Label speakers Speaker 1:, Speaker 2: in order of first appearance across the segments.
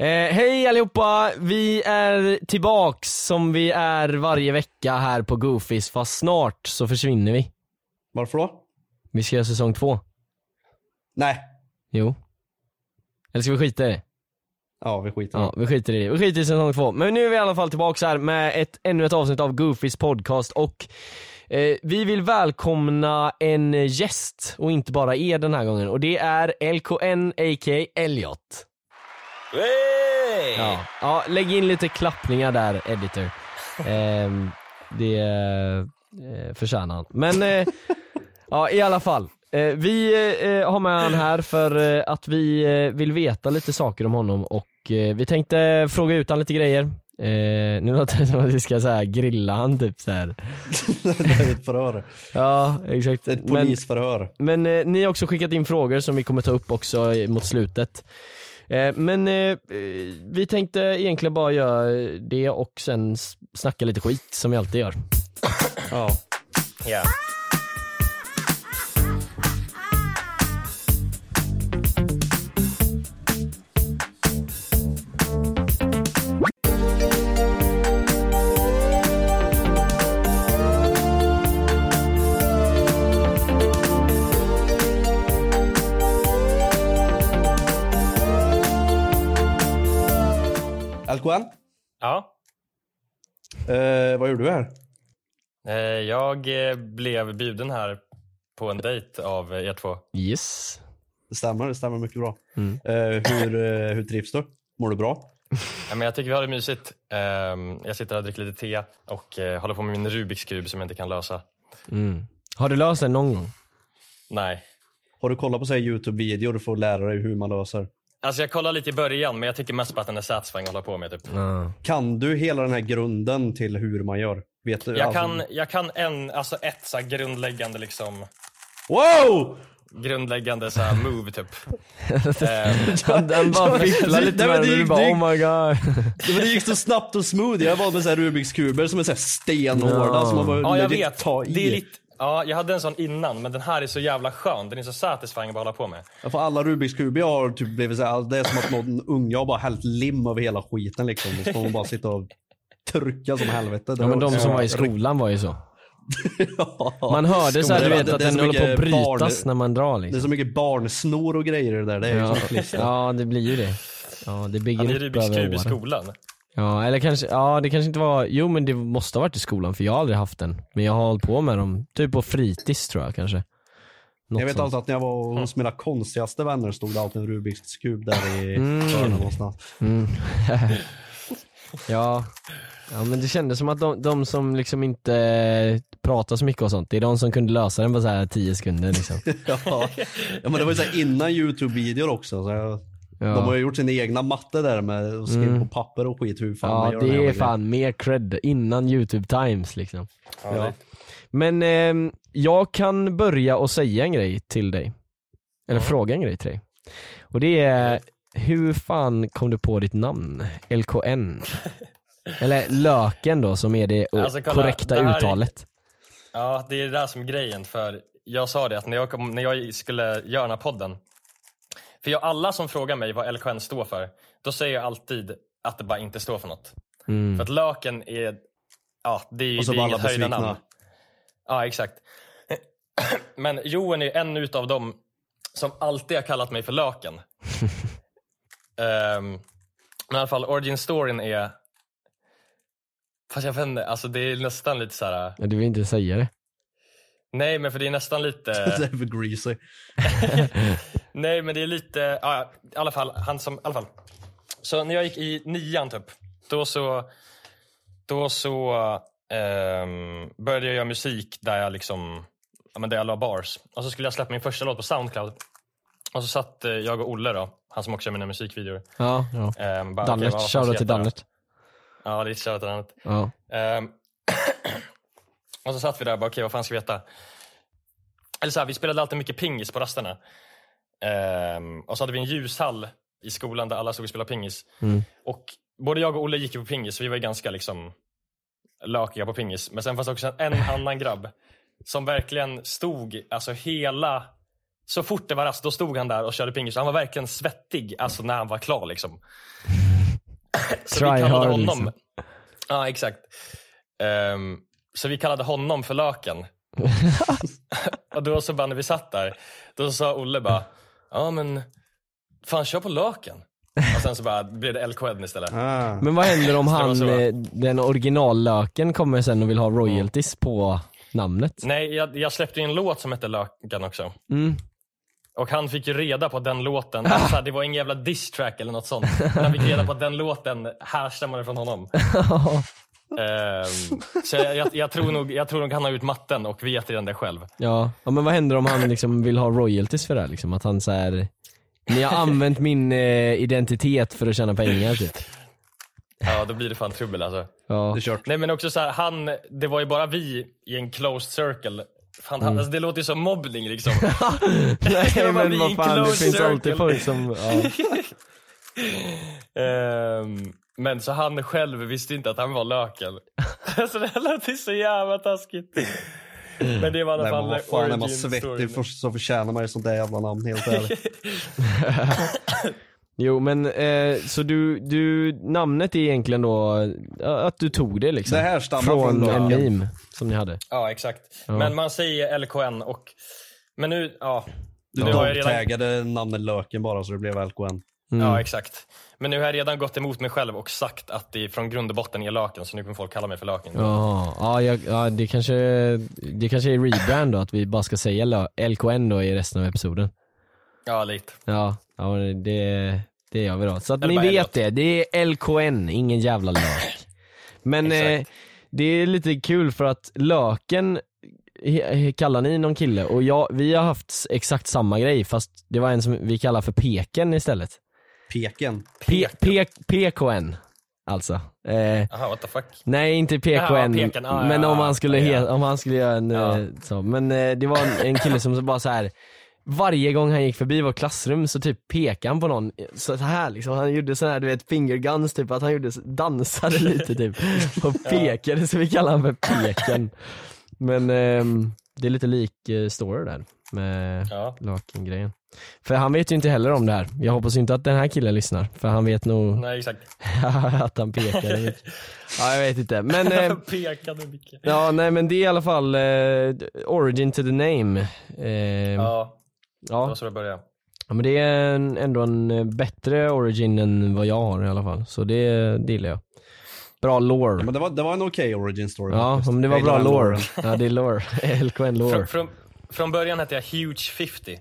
Speaker 1: Eh, hej allihopa! Vi är tillbaks som vi är varje vecka här på Goofies fast snart så försvinner vi.
Speaker 2: Varför då?
Speaker 1: Vi ska göra säsong två.
Speaker 2: Nej.
Speaker 1: Jo. Eller ska vi skita i det?
Speaker 2: Ja, vi skiter i
Speaker 1: Ja, vi skiter i det. Vi skiter i säsong två. Men nu är vi i alla fall tillbaks här med ett, ännu ett avsnitt av Goofies podcast och eh, vi vill välkomna en gäst och inte bara er den här gången och det är LKN a.k.a. Elliot. Ja, ja, lägg in lite klappningar där editor. Ehm, det eh, förtjänar han. Men eh, ja, i alla fall. Eh, vi eh, har med han här för eh, att vi eh, vill veta lite saker om honom och eh, vi tänkte fråga ut han lite grejer. Eh, nu låter det som att vi ska så här, grilla han typ så här.
Speaker 2: det är ett förhör.
Speaker 1: Ja, exakt.
Speaker 2: Ett
Speaker 1: Men-
Speaker 2: polisförhör.
Speaker 1: men eh, ni har också skickat in frågor som vi kommer ta upp också eh, mot slutet. Eh, men eh, vi tänkte egentligen bara göra det och sen snacka lite skit som vi alltid gör.
Speaker 2: Ja.
Speaker 3: Yeah.
Speaker 2: LKN,
Speaker 4: Ja,
Speaker 2: eh, vad gjorde du här?
Speaker 4: eh, jag eh, blev bjuden här på en dejt av eh, er två.
Speaker 1: Yes.
Speaker 2: Det stämmer, det stämmer mycket bra.
Speaker 1: Mm.
Speaker 2: Eh, hur, eh, hur trivs du? Mår du bra?
Speaker 4: Ja, men jag tycker vi har det mysigt. Ehm, Jag sitter här och dricker lite te och eh, håller på med min Rubiks kub som jag inte kan lösa.
Speaker 1: Mm. Har du löst det någon gång?
Speaker 4: Nej.
Speaker 2: Har du kollat på så Youtube-videor för att lära dig hur man löser?
Speaker 4: Alltså jag kollade lite i början men jag tycker mest på att den är satisfying att hålla på med. Typ.
Speaker 1: Ja.
Speaker 2: Kan du hela den här grunden till hur man gör? Vet du?
Speaker 4: Jag
Speaker 2: alltså-
Speaker 4: kan, jag kan en, alltså ett så här grundläggande liksom,
Speaker 2: Wow!
Speaker 4: grundläggande så här move typ. Ehm,
Speaker 1: Han, han bara fipplar lite med
Speaker 2: det
Speaker 1: den och du bara oh my god.
Speaker 2: Det, men det gick så snabbt och smooth. Jag var med så här Rubiks kuber som är så här stenhårda
Speaker 1: Ja.
Speaker 2: som man bara
Speaker 4: ja jag vet.
Speaker 2: ta i.
Speaker 4: Det är lite, ja, jag hade en sån innan men den här är så jävla skön. Den är så satisfying att bara hålla på med.
Speaker 2: Ja, För alla Rubiks kuber jag har typ blivit så här, det är som att någon unge har bara hällt lim över hela skiten liksom. Och så får man bara sitta och trycka som helvete. Det
Speaker 1: Ja men de som var i skolan var ju så.
Speaker 2: Ja.
Speaker 1: Man hörde så här, du
Speaker 2: Det-
Speaker 1: vet
Speaker 2: det-
Speaker 1: att
Speaker 2: det är
Speaker 1: den
Speaker 2: så
Speaker 1: håller på att
Speaker 2: mycket barn-
Speaker 1: brytas när man drar
Speaker 2: Det är
Speaker 1: liksom.
Speaker 2: så mycket barnsnor och grejer i det där. Det är ju
Speaker 1: Ja, ja det blir ju det. Ja det bygger
Speaker 4: Han är
Speaker 1: upp
Speaker 4: Rubiks
Speaker 1: över
Speaker 4: kub i
Speaker 1: åren.
Speaker 4: skolan.
Speaker 1: Ja eller kanske, ja det kanske inte var, jo men det måste ha varit i skolan för jag har aldrig haft den. Men jag har hållit på med dem, typ på fritids tror jag kanske. Något
Speaker 2: Jag vet
Speaker 1: sånt.
Speaker 2: alltid att när jag var hos mina konstigaste vänner stod det alltid en Rubiks kub där i
Speaker 1: Mm.
Speaker 2: hörnan någonstans.
Speaker 1: Mm. ja. ja men det kändes som att de, de som liksom inte pratar så mycket och sånt, det är de som kunde lösa den på så här 10 sekunder liksom.
Speaker 2: ja. ja men det var ju så här innan Youtube-videor också. Så jag,
Speaker 1: Ja.
Speaker 2: De har ju gjort sin egna matte där med och skrivit
Speaker 1: Mm.
Speaker 2: på papper och skit hur fan man
Speaker 1: Ja
Speaker 2: gör
Speaker 1: det är fan mer cred innan youtube times liksom.
Speaker 4: Ja,
Speaker 2: Ja.
Speaker 1: Men ehm, jag kan börja och säga en grej till dig. eller fråga en grej till dig. Och det är, hur fan kom du på ditt namn? LKN? eller Löken då som är det
Speaker 4: Alltså, kolla,
Speaker 1: korrekta
Speaker 4: det här är-
Speaker 1: uttalet.
Speaker 4: Ja, det är det där som är grejen. För jag sa det att när jag, kom, när jag skulle göra den här podden. För jag, alla som frågar mig vad LKN står för, då säger jag alltid att det bara inte står för något.
Speaker 1: Mm.
Speaker 4: För att löken är, ja det är,
Speaker 2: så
Speaker 4: det är inget
Speaker 2: alla
Speaker 4: höjda
Speaker 2: besvikna.
Speaker 4: namn. Ja, exakt. Men Johan är en utav dem som alltid har kallat mig för löken. Ehm, men i alla fall, origin storyn är... Fast jag vet inte, alltså det är nästan lite så här.
Speaker 1: Ja, Du vill inte säga det?
Speaker 4: Nej, men för det är nästan lite...
Speaker 2: Det är för greasy.
Speaker 4: Nej, men det är lite... Ja, i alla fall. Han som, i alla fall. Så när jag gick i nian typ, då så... Då så ehm, började jag göra musik där jag liksom... Ja, men där jag la bars. Och så skulle jag släppa min första låt på Soundcloud. Och så satt eh, jag och Olle då, han som också gör mina musikvideor.
Speaker 1: Ja, ja.
Speaker 4: ehm, bara, okej, vad fan ska
Speaker 1: shoutout till? Dannet.
Speaker 4: Ja, det är shoutout till Dannet.
Speaker 1: Ja.
Speaker 4: Ehm, och så satt vi där och bara, okej vad fan ska vi heta? Eller så här, vi spelade alltid mycket pingis på rasterna. Ehm, och så hade vi en ljushall i skolan där alla stod och spelade pingis.
Speaker 1: Mm.
Speaker 4: Och både jag och Olle gick på pingis, så vi var ju ganska liksom lökiga på pingis. Men sen fanns det också en annan grabb som verkligen stod, alltså hela så fort det var rast, då stod han där och körde pingis. Han var verkligen svettig alltså när han var klar liksom. så vi
Speaker 1: Try
Speaker 4: kallade
Speaker 1: hard,
Speaker 4: honom,
Speaker 1: liksom.
Speaker 4: ja exakt. Ehm, så vi kallade honom för Löken. och då så bara när vi satt där, då sa Olle bara, ja men fan kör på Löken. Och sen så bara blev det LKN istället.
Speaker 2: Ah.
Speaker 1: Men vad händer om han, eh, den originallöken kommer sen och vill ha royalties på namnet?
Speaker 4: Nej, jag, jag släppte ju en låt som hette Löken också.
Speaker 1: Mm.
Speaker 4: Och han fick ju reda på den låten, alltså, det var ingen jävla diss track eller något sånt. Men han fick reda på att den låten härstammade från honom. Ehm, så jag, jag, jag, tror nog, jag tror nog han har gjort matten och vet redan det själv.
Speaker 1: Ja. ja, men vad händer om han liksom vill ha royalties för det här? Liksom? Att han så här. ni har använt min eh, identitet för att tjäna pengar typ.
Speaker 4: Ja, då blir det fan trubbel alltså.
Speaker 1: Ja.
Speaker 2: Det är kört.
Speaker 4: Nej men också så här, han, det var ju bara vi i en closed circle. Fan, han, alltså, det låter ju som mobbning liksom.
Speaker 1: Nej men
Speaker 4: vi i
Speaker 1: vad
Speaker 4: en
Speaker 1: fan, det
Speaker 4: closed
Speaker 1: finns alltid
Speaker 4: circle.
Speaker 1: folk som, ja.
Speaker 4: Ehm, men så han själv visste inte att han var löken. så det låter så jävla taskigt. Men det var i alla
Speaker 2: Nej,
Speaker 4: fall
Speaker 2: vad fan, är man svettig för, så förtjänar man ju sånt där jävla namn helt ärligt.
Speaker 1: Jo men, eh, så du, du, namnet är egentligen då att du tog det liksom?
Speaker 2: Det här stammar
Speaker 1: från
Speaker 2: från
Speaker 1: en meme som ni hade?
Speaker 4: Ja exakt.
Speaker 1: Ja.
Speaker 4: Men man säger LKN och, men nu, ja.
Speaker 2: Du
Speaker 4: jag redan,
Speaker 2: dogtaggade namnet Löken bara så det blev LKN.
Speaker 1: Mm.
Speaker 4: ja exakt. Men nu har jag redan gått emot mig själv och sagt att det från grund och botten är löken så nu kommer folk kalla mig för.
Speaker 1: Jaha, ja, jag, ja det kanske, det kanske är rebrand då, att vi bara ska säga LKN då i resten av episoden.
Speaker 4: Ja lite.
Speaker 1: Ja, ja det, det gör vi då. Så att
Speaker 4: Eller
Speaker 1: ni vet det, det är LKN, ingen jävla lök. Men eh, det är lite kul för att löken kallar ni någon kille och jag, vi har haft exakt samma grej fast det var en som vi kallar för peken istället.
Speaker 2: Peken.
Speaker 1: P- P- PKN alltså. Eh,
Speaker 4: Aha, what the fuck.
Speaker 1: Nej inte PKN,
Speaker 4: Ja, peken. Ah,
Speaker 1: men om han skulle,
Speaker 4: ja.
Speaker 1: he- om han skulle göra en
Speaker 4: Ja.
Speaker 1: eh, så. Men eh, det var en, en kille som så bara så här. varje gång han gick förbi vårt klassrum så typ pekade han på någon så här liksom, han gjorde så här du vet finger guns typ, att han gjorde, dansade lite typ och pekade så vi kallar han för peken. Men ehm, det är lite lik eh, story där med
Speaker 4: Ja.
Speaker 1: Laken-grejen. För han vet ju inte heller om det här. Jag hoppas inte att den här killen lyssnar, för han vet nog
Speaker 4: Nej exakt.
Speaker 1: att han pekade. Ja jag vet inte, men eh,
Speaker 4: Pekade mycket.
Speaker 1: Ja nej men det är i alla fall eh, origin to the name. Eh, ja.
Speaker 4: Ja, det var så det började.
Speaker 1: ja men det är en, ändå en eh, bättre origin än vad jag har i alla fall. Så det, det gillar jag. Bra lore.
Speaker 2: Men det var, det var en okej origin story.
Speaker 1: Ja
Speaker 2: faktiskt.
Speaker 1: men det var
Speaker 2: Jag
Speaker 1: bra
Speaker 2: gillar den
Speaker 1: lore.
Speaker 2: loren.
Speaker 1: Ja det är lore. LKN lore.
Speaker 4: Från, från, från början hette jag Huge 50.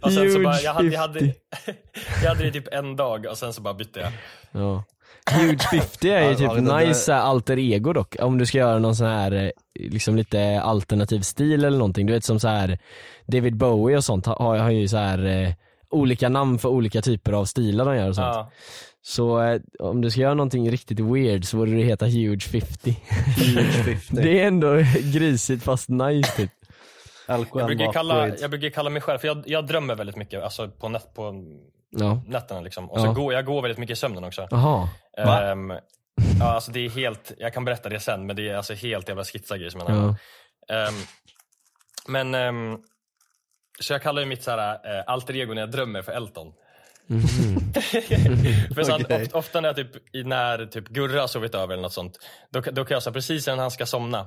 Speaker 4: Och sen så
Speaker 1: Huge
Speaker 4: bara, jag hade, jag, hade,
Speaker 1: 50.
Speaker 4: jag hade det typ en dag och sen så bara bytte jag.
Speaker 1: Ja. Huge 50 är ju typ nice här alter ego dock. Om du ska göra någon sån här eh, liksom lite alternativ stil eller någonting. Du vet som så här David Bowie och sånt har, har ju så här eh, olika namn för olika typer av stilar de gör och sånt.
Speaker 4: Ja.
Speaker 1: Så eh, om du ska göra någonting riktigt weird så borde det heta Huge 50.
Speaker 2: Huge 50.
Speaker 1: det är ändå grisigt fast nice typ.
Speaker 4: Jag brukar, kalla, jag brukar kalla mig själv, för jag, jag drömmer väldigt mycket alltså på, nät, på
Speaker 1: Ja.
Speaker 4: nätterna liksom. Och så
Speaker 1: Ja.
Speaker 4: går jag går väldigt mycket i sömnen också.
Speaker 1: Jaha.
Speaker 4: Ehm, ja, alltså det är helt, jag kan berätta det sen, men det är alltså helt jävla skitsa grejer som jag
Speaker 1: Ja.
Speaker 4: Ehm, Men, ehm, så jag kallar ju mitt så här, eh, alter ego när jag drömmer för Elton. för så
Speaker 2: Okej.
Speaker 4: of, ofta när jag typ, när typ Gurra har sovit över eller något sånt, då, då kan jag så här, precis innan han ska somna,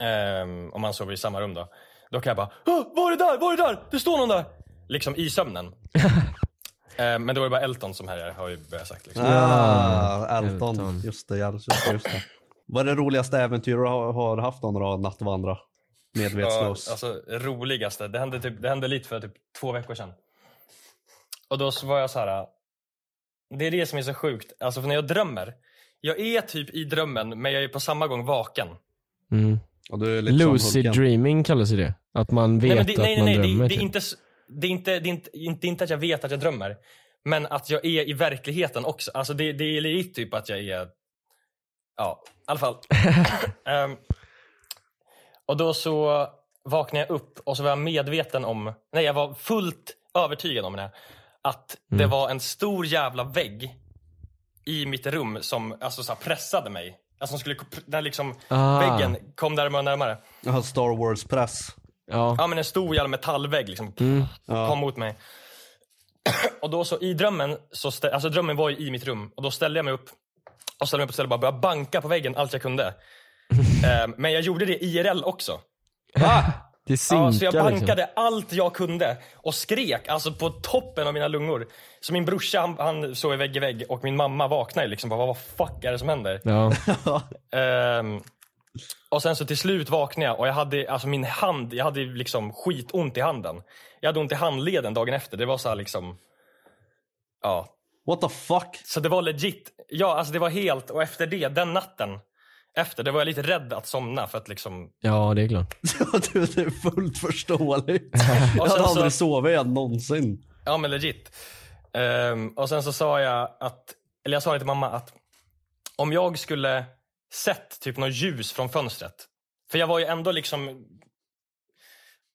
Speaker 4: ehm, om han sover i samma rum då, då kan jag bara "Åh, Var är det där? Var är det där? Det står någon där! Liksom i sömnen. Ehm, men då är det bara Elton som här har ju börjat sagt liksom.
Speaker 2: Ah, Elton.
Speaker 1: Elton.
Speaker 2: Just det, ja, just det, just det. Vad är det roligaste äventyr du har, har haft då några nattvandra?
Speaker 4: Ja,
Speaker 2: Medvetslös.
Speaker 4: alltså roligaste, det hände, typ, det hände lite för typ två veckor sedan. Och då så var jag så här. det är det som är så sjukt, alltså för när jag drömmer, jag är typ i drömmen men jag är på samma gång vaken.
Speaker 1: Mm.
Speaker 2: Och du är lite som
Speaker 1: Lucid dreaming kallas ju det. Att man vet
Speaker 4: nej, det,
Speaker 1: att
Speaker 4: nej,
Speaker 1: man
Speaker 4: nej, nej,
Speaker 1: drömmer.
Speaker 4: det, det, är
Speaker 1: typ.
Speaker 4: inte, det, är inte, det, är inte, inte, inte att jag vet att jag drömmer, men att jag är i verkligheten också. Alltså det, det är lite typ att jag är, ja, i alla fall. Ehm, och då så vaknade jag upp och så var jag medveten om, nej jag var fullt övertygad om det, att det var en stor jävla vägg i mitt rum som alltså, så här, pressade mig. Alltså som skulle, där liksom
Speaker 1: Ah.
Speaker 4: väggen kom närmare och närmare.
Speaker 2: Jag har Star Wars press.
Speaker 1: Ja.
Speaker 4: Ja men en stor jävla metallvägg liksom kom mot mig. och då så i drömmen, så stä- alltså drömmen var ju i mitt rum och då ställde jag mig upp och ställde mig upp och ställde bara började banka på väggen allt jag kunde. Ehm, men jag gjorde det IRL också.
Speaker 1: Det synkar
Speaker 4: Ja, så jag
Speaker 1: liksom.
Speaker 4: bankade allt jag kunde och skrek alltså på toppen av mina lungor. Så min brorsa han, han sov i vägg i vägg och min mamma vaknade liksom. Bara, vad fuck är det som händer?
Speaker 1: Ja.
Speaker 4: Ehm, och sen så till slut vaknade jag och jag hade, alltså min hand, jag hade liksom skitont i handen. Jag hade ont i handleden dagen efter. Det var så här liksom, ja.
Speaker 2: What the fuck?
Speaker 4: Så det var legit. Ja, alltså det var helt, och efter det, den natten efter, det var jag lite rädd att somna för att liksom,
Speaker 1: ja, det är klart.
Speaker 2: du, det är fullt förståeligt. jag hade
Speaker 4: så-
Speaker 2: aldrig sovit igen någonsin.
Speaker 4: ja men legit. Ehm, och sen så sa jag att, eller jag sa det till mamma att om jag skulle sett typ något ljus från fönstret, för jag var ju ändå liksom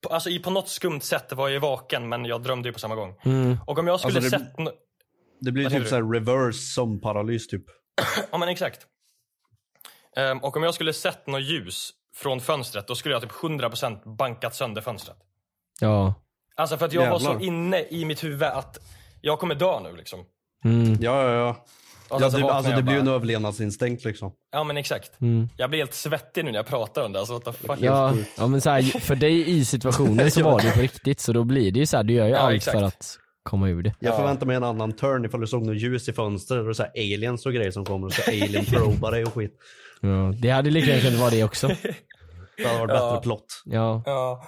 Speaker 4: på, alltså i på något skumt sätt var jag ju vaken men jag drömde ju på samma gång. Och om jag skulle
Speaker 2: Alltså, det-
Speaker 4: sett no-
Speaker 2: Det blir typ såhär reverse som paralys typ.
Speaker 4: Ja men exakt. Ehm, och om jag skulle sett något ljus från fönstret då skulle jag typ 100% bankat sönder fönstret.
Speaker 1: Ja.
Speaker 4: Alltså för att jag var så
Speaker 2: Jävlar.
Speaker 4: inne i mitt huvud att jag kommer dö nu liksom.
Speaker 1: Mm.
Speaker 2: Ja, ja, ja.
Speaker 4: Och
Speaker 2: ja det, alltså, det blir ju en överlevnadsinstinkt liksom.
Speaker 4: Ja men exakt.
Speaker 1: Mm.
Speaker 4: Jag blir helt svettig nu när jag pratar om det. Alltså what the fuck.
Speaker 1: Ja, ja men så här, för dig i situationen så var det på riktigt så då blir det ju så här, du gör ju
Speaker 4: Ja,
Speaker 1: allt
Speaker 4: exakt.
Speaker 1: för att komma ur det.
Speaker 2: Jag
Speaker 4: Ja.
Speaker 2: förväntar mig en annan turn ifall du såg något ljus i fönstret och så här aliens och grejer som kommer och så alien probar dig och skit.
Speaker 1: Ja, det hade lika gärna kunnat vara det också.
Speaker 2: Det hade varit bättre plott.
Speaker 1: Ja,
Speaker 4: Ja.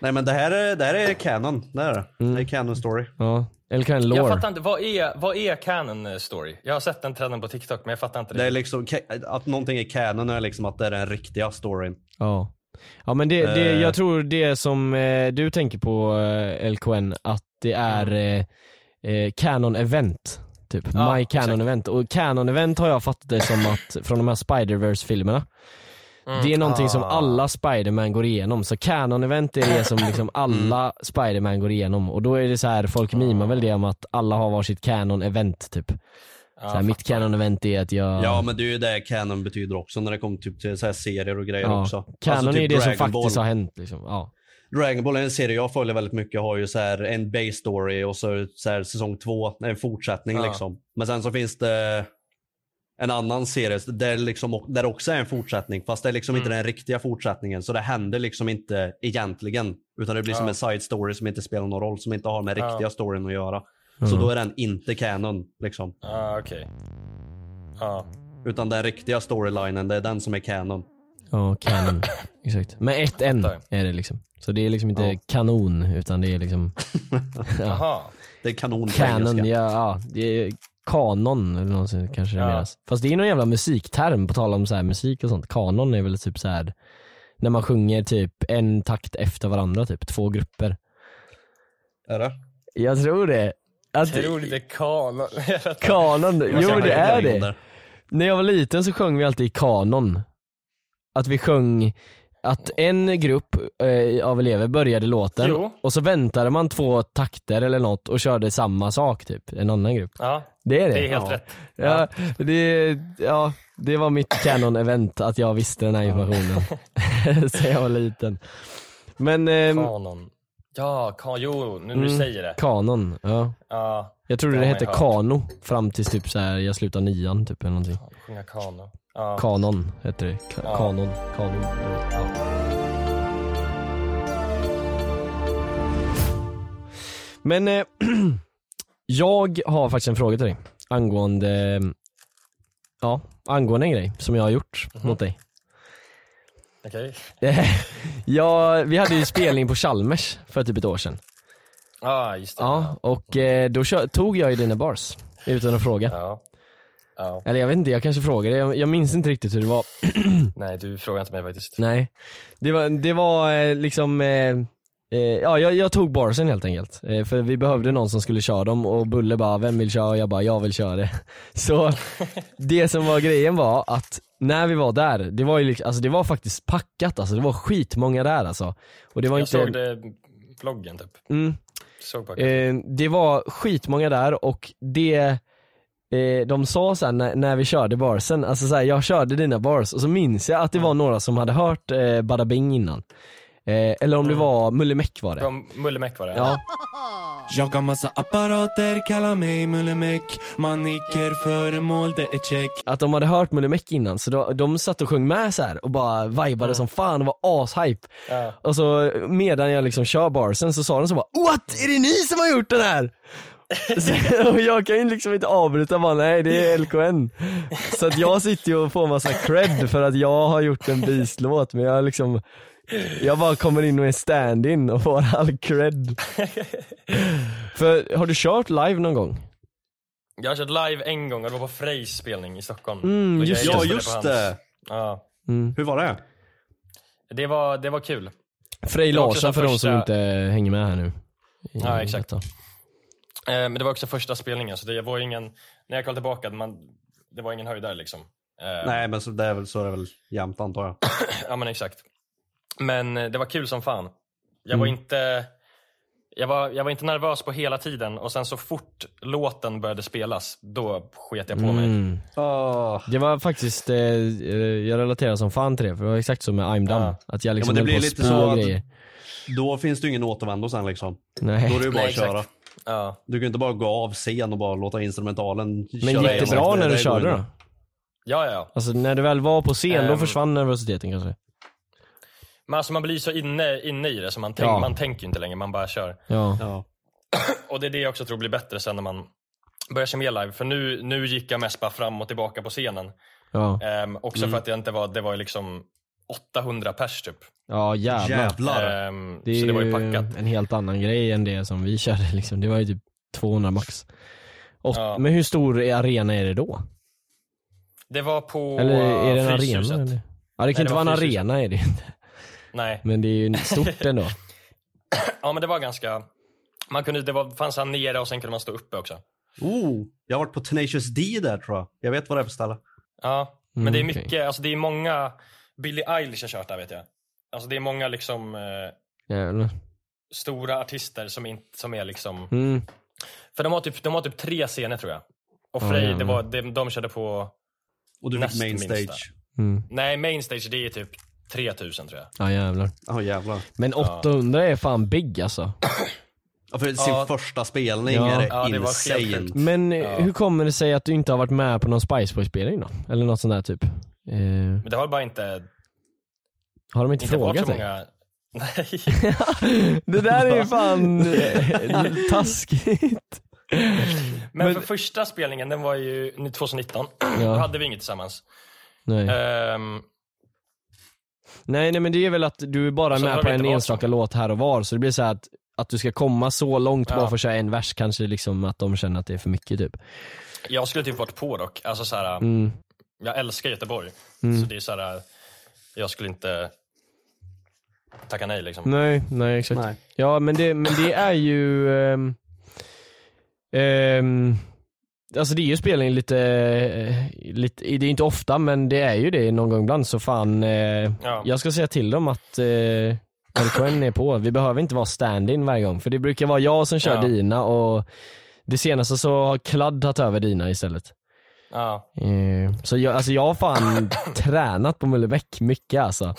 Speaker 2: Nej men det här är, det här är canon. Det är det.
Speaker 1: Mm.
Speaker 2: Det är canon story.
Speaker 1: ja. Eller kan en
Speaker 4: Jag
Speaker 1: lore.
Speaker 4: fattar inte, vad är, vad är canon eh, story? Jag har sett den trenden på TikTok men jag fattar inte det.
Speaker 2: Det är liksom, att någonting är canon är liksom att det är den riktiga storyn.
Speaker 1: Ja. Ja men det, det,
Speaker 2: Eh.
Speaker 1: jag tror det som eh, du tänker på eh, LKN, att det är eh, eh, Canon Event. Typ,
Speaker 4: Ja,
Speaker 1: My Canon
Speaker 4: exakt.
Speaker 1: Event. Och Canon Event har jag fattat det som att, från de här Spider-Verse filmerna.
Speaker 4: Mm.
Speaker 1: Det är någonting som
Speaker 4: Ah.
Speaker 1: alla Spider-Man går igenom, så Canon Event är det som liksom alla Spider-Man går igenom. Och då är det så här, folk mimar väl det om att alla har varsitt Canon Event typ.
Speaker 4: Ja,
Speaker 1: så här, mitt
Speaker 4: fattar.
Speaker 1: Canon Event är att jag...
Speaker 2: Ja men det är ju det canon betyder också när det kommer typ till så här serier och grejer
Speaker 1: Ja,
Speaker 2: också.
Speaker 1: Canon
Speaker 2: Alltså, typ
Speaker 1: är det som
Speaker 2: Dragon
Speaker 1: faktiskt
Speaker 2: Ball.
Speaker 1: har hänt liksom. Ja.
Speaker 2: Dragon Ball är en serie jag följer väldigt mycket, har ju så här en base story och så, så här säsong två, en fortsättning
Speaker 4: Ja.
Speaker 2: liksom. Men sen så finns det en annan serie där, liksom, där det också är en fortsättning fast det är liksom inte
Speaker 4: Mm.
Speaker 2: den riktiga fortsättningen så det händer liksom inte egentligen. Utan det blir som
Speaker 4: Ja.
Speaker 2: en side story som inte spelar någon roll, som inte har med
Speaker 4: Ja.
Speaker 2: riktiga storyn att göra. Så då är den inte canon liksom.
Speaker 4: Ja okej. Ja.
Speaker 2: Utan den riktiga storylinen, det är den som är canon.
Speaker 1: Ja, Canon. Exakt. Med ett N är det liksom. Så det är liksom inte
Speaker 2: Ja.
Speaker 1: kanon utan det är liksom
Speaker 4: Jaha.
Speaker 2: Det är kanon på
Speaker 1: Canon,
Speaker 2: engelska.
Speaker 1: ja, ja det är kanon eller något sånt kanske det
Speaker 4: Ja.
Speaker 1: menas. Fast det är någon jävla musikterm på tal om så här musik och sånt. Kanon är väl typ så här när man sjunger typ en takt efter varandra typ, två grupper.
Speaker 2: Är det?
Speaker 1: Jag tror det. Att,
Speaker 4: Jag tror det är kanon.
Speaker 1: kanon, jo det är det. När jag var liten så sjöng vi alltid i kanon. Att vi sjöng att en grupp eh, av elever började låten
Speaker 4: Jo.
Speaker 1: och så väntade man två takter eller något och körde samma sak typ, en annan grupp.
Speaker 4: Ja,
Speaker 1: Det är det?
Speaker 4: det är helt
Speaker 2: Ja.
Speaker 4: rätt.
Speaker 1: Ja, det, ja, det var mitt canon-event att jag visste den här informationen. Sen jag var liten. Men, ehm,
Speaker 4: Kanon. Ja, ka, jo, nu när du
Speaker 1: Mm.
Speaker 4: säger det.
Speaker 1: kanon, ja.
Speaker 4: Ja,
Speaker 1: Jag trodde
Speaker 4: Det
Speaker 1: det, hette kano fram tills typ så här, jag slutade nian typ eller någonting.
Speaker 4: sjunga kano. Ja.
Speaker 1: Kanon hette det. Ka-
Speaker 4: Ja.
Speaker 1: Kanon, kanon. Ja. Men eh, jag har faktiskt en fråga till dig angående, ja, angående en grej som jag har gjort mot dig.
Speaker 4: Okej.
Speaker 1: ja, vi hade ju spelning på Chalmers för typ ett år sedan.
Speaker 4: Ja, just det.
Speaker 1: Ja, och eh, då tog jag ju dina bars utan att fråga.
Speaker 4: Ja. Ja.
Speaker 1: Eller jag vet inte, jag kanske frågade, jag, jag minns inte riktigt hur det var.
Speaker 4: Nej, du frågar inte mig faktiskt.
Speaker 1: Nej, det var, det var eh, liksom, eh, eh, ja jag, jag tog barsen helt enkelt. Eh, för vi behövde någon som skulle köra dem och Bulle bara, vem vill köra? Och jag bara, jag vill köra det. Så det som var grejen var att när vi var där, det var ju liksom, alltså det var faktiskt packat alltså, det var skitmånga där alltså. Och det var
Speaker 4: Jag
Speaker 1: inte,
Speaker 4: såg det vloggen typ.
Speaker 1: mm,
Speaker 4: Såg
Speaker 1: Eh, det var skitmånga där och det eh, de sa sen när, när vi körde barsen, alltså så här, jag körde dina bars och så minns jag att det var några som hade hört eh, Bada Bing innan. Eh, eller om det var Mulle Meck var det.
Speaker 4: Från Mullemäck var det.
Speaker 1: Ja,
Speaker 5: Jag har massa apparater, kalla mig Mullemäck Man nickar föremål, det är check
Speaker 1: att de hade hört Mulle Meck innan så då, de satt och sjöng med så här och bara vibade som fan och var ashype.
Speaker 4: Ja.
Speaker 1: Och så medan jag liksom kör barsen så sa de så bara What? Är det ni som har gjort den här? Och jag kan ju liksom inte avbryta bara nej det är LKN. Så att jag sitter ju och får massa cred för att jag har gjort en beast-låt men jag liksom jag bara kommer in och är stand-in och får all cred. För har du kört live någon gång?
Speaker 4: Jag har kört live en gång och det var på Frejs spelning i Stockholm.
Speaker 1: Mm, just
Speaker 2: Ja just det.
Speaker 4: Ja.
Speaker 1: Mm.
Speaker 2: Hur var det?
Speaker 4: Det var, det var kul.
Speaker 1: Frej Larsson för de som
Speaker 4: första-
Speaker 1: inte hänger med här nu.
Speaker 4: Ja, exakt.
Speaker 1: detta.
Speaker 4: Eh, Men det var också första spelningen så det var ingen, när jag kom tillbaka, man, det var ingen höjdare liksom. Eh,
Speaker 2: Nej men så, det är väl, så är det väl jämnt antar jag.
Speaker 4: Ja men exakt. Men eh, det var kul som fan. Jag var
Speaker 1: Mm.
Speaker 4: inte jag var, jag var inte nervös på hela tiden och sen så fort låten började spelas, då sket jag på mig.
Speaker 1: Mm.
Speaker 2: Åh.
Speaker 1: Det var faktiskt, eh, jag relaterar som fan till det för det var exakt som med I'm Done.
Speaker 4: Ja.
Speaker 1: Att jag liksom
Speaker 2: Ja, men det
Speaker 1: höll
Speaker 2: blir
Speaker 1: att
Speaker 2: lite så att-
Speaker 1: grejer.
Speaker 2: Då finns det ingen återvändo sen liksom.
Speaker 1: Nej.
Speaker 2: Då är det ju bara
Speaker 4: Nej,
Speaker 2: att köra.
Speaker 4: exakt. Ja.
Speaker 2: Du kan ju inte bara gå av scen och bara låta instrumentalen
Speaker 1: Men
Speaker 2: köra
Speaker 1: gick det bra när
Speaker 2: Det
Speaker 1: du körde då?
Speaker 4: ja, ja.
Speaker 1: Alltså när du väl var på scen, då
Speaker 4: Ehm.
Speaker 1: försvann nervositeten kanske?
Speaker 4: Men alltså man blir så inne, inne i det så man, tänk,
Speaker 1: Ja.
Speaker 4: man tänker inte längre, man bara kör.
Speaker 1: Ja.
Speaker 2: Ja.
Speaker 4: Och det är det jag också tror blir bättre sen när man börjar se mer live. För nu, nu gick jag mest bara fram och tillbaka på scenen.
Speaker 1: Ja,
Speaker 4: Ehm, också för att jag inte var, det var liksom 800 pers typ.
Speaker 1: ja jävlar.
Speaker 2: Jävlar.
Speaker 4: Ehm,
Speaker 1: Det är
Speaker 4: så det var ju packat.
Speaker 1: en helt annan grej än det som vi körde liksom. Det var ju typ 200 max. Och,
Speaker 4: Ja.
Speaker 1: Men hur stor arena är det då?
Speaker 4: Det var på
Speaker 1: Eller är det en
Speaker 4: Fryshuset.
Speaker 1: arena? Eller? Ja det kan
Speaker 4: Nej,
Speaker 1: inte
Speaker 4: det
Speaker 1: vara en arena är det inte.
Speaker 4: Nej.
Speaker 1: Men det är ju stort ändå.
Speaker 4: Ja men det var ganska, man kunde, det var, fanns han nere och sen kunde man stå uppe också.
Speaker 2: Oh, jag har varit på Tenacious D där tror jag. Jag vet vad det är för ställe.
Speaker 4: Ja, men
Speaker 1: Mm,
Speaker 4: det är mycket, alltså det är många, Billie Eilish har kört där vet jag. Alltså det är många liksom eh, stora artister som, inte, som är liksom,
Speaker 1: Mm.
Speaker 4: för de har typ, de har typ tre scener tror jag. Och
Speaker 1: Ja,
Speaker 4: Frej,
Speaker 1: jävlar.
Speaker 4: det var, de, de körde på,
Speaker 2: Och du
Speaker 4: Näst
Speaker 2: fick main
Speaker 4: minsta.
Speaker 2: stage.
Speaker 1: Mm.
Speaker 4: nej main stage det är typ 3000 tror jag.
Speaker 1: Ja jävlar.
Speaker 2: Ja jävlar.
Speaker 1: Men 800 är fan big alltså.
Speaker 2: Ja, för sin
Speaker 4: Ja.
Speaker 2: första spelning
Speaker 1: Ja.
Speaker 2: är det
Speaker 4: Ja, det
Speaker 2: insane.
Speaker 4: sjukt.
Speaker 1: Men eh,
Speaker 4: Ja.
Speaker 1: hur kommer det sig att du inte har varit med på någon Spice Boys-spelning då? Eller något sånt där typ? Eh,
Speaker 4: Men det har bara inte,
Speaker 1: har de inte,
Speaker 4: inte
Speaker 1: frågat dig?
Speaker 4: många, nej.
Speaker 1: det där är ju fan taskigt.
Speaker 4: Men,
Speaker 1: Men-
Speaker 4: för första spelningen, den var ju 2019.
Speaker 1: Ja.
Speaker 4: Då hade vi inget tillsammans.
Speaker 1: Nej.
Speaker 4: Ehm,
Speaker 1: nej nej men det är väl att du är bara med på en enstaka låt här och var, så det blir så här att, att du ska komma så långt
Speaker 4: Ja.
Speaker 1: bara för att köra en vers kanske liksom att de känner att det är för mycket typ.
Speaker 4: jag skulle typ varit på dock. Alltså så här,
Speaker 1: Mm.
Speaker 4: Jag älskar Göteborg.
Speaker 1: Mm.
Speaker 4: Så det är så här, jag skulle inte tacka nej liksom.
Speaker 1: Nej, nej exakt.
Speaker 2: Nej.
Speaker 1: Ja men det, men det är ju ehm, ehm, alltså det är ju spelning lite, eh, lite, det är inte ofta men det är ju det någon gång ibland så fan, eh,
Speaker 4: Ja.
Speaker 1: jag ska säga till dem att eh, LKN är på. Vi behöver inte vara stand-in varje gång för det brukar vara jag som kör
Speaker 4: Ja.
Speaker 1: dina och det senaste så har Kladd tagit över dina istället.
Speaker 4: Ja.
Speaker 1: Eh, Så jag, alltså jag har fan tränat på Mullebäck mycket alltså.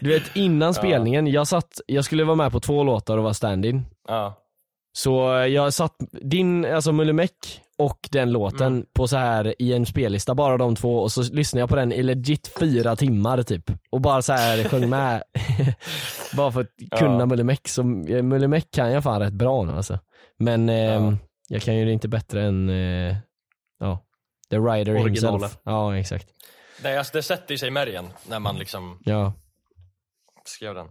Speaker 1: Du vet innan spelningen, jag satt, jag skulle vara med på två låtar och vara stand-in.
Speaker 4: Ja.
Speaker 1: Så jag satt din, alltså Mullemäck och den låten
Speaker 4: Mm.
Speaker 1: på så här i en spellista, bara de två och så lyssnade jag på den i legit fyra timmar typ. Och bara så här sjöng med. bara för att kunna
Speaker 4: Ja.
Speaker 1: Mullemäck, så eh, Mullemäck kan jag fan rätt bra nu alltså. Men
Speaker 4: Ja.
Speaker 1: jag kan ju det inte bättre än, eh, The Rider
Speaker 2: Originalet.
Speaker 1: himself. Ja exakt.
Speaker 4: Nej, alltså, det sätter ju sig i märgen när man liksom
Speaker 1: Ja.
Speaker 4: skrev den.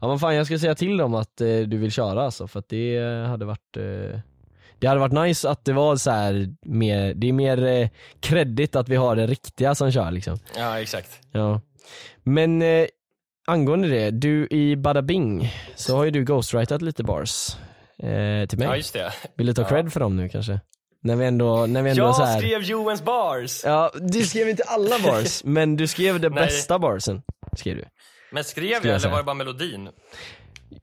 Speaker 1: Ja men fan jag ska säga till dem att eh, du vill köra alltså för att det eh, hade varit eh, Det hade varit nice att det var så här mer, det är mer eh, att vi har det riktiga som kör liksom.
Speaker 4: Ja, exakt.
Speaker 1: Ja. Men eh, angående det, du i Bada Bing så har ju du ghostwritat lite bars eh, till mig.
Speaker 4: Ja, just det.
Speaker 1: Vill du ta
Speaker 4: Ja.
Speaker 1: cred för dem nu kanske? När vi ändå, när vi ändå
Speaker 4: Jag
Speaker 1: så här...
Speaker 4: skrev Joens bars!
Speaker 1: Ja, du skrev inte alla bars, men du skrev det
Speaker 4: Nej.
Speaker 1: bästa barsen. Skrev du.
Speaker 4: Men skrev
Speaker 1: Skulle
Speaker 4: jag eller var det bara melodin?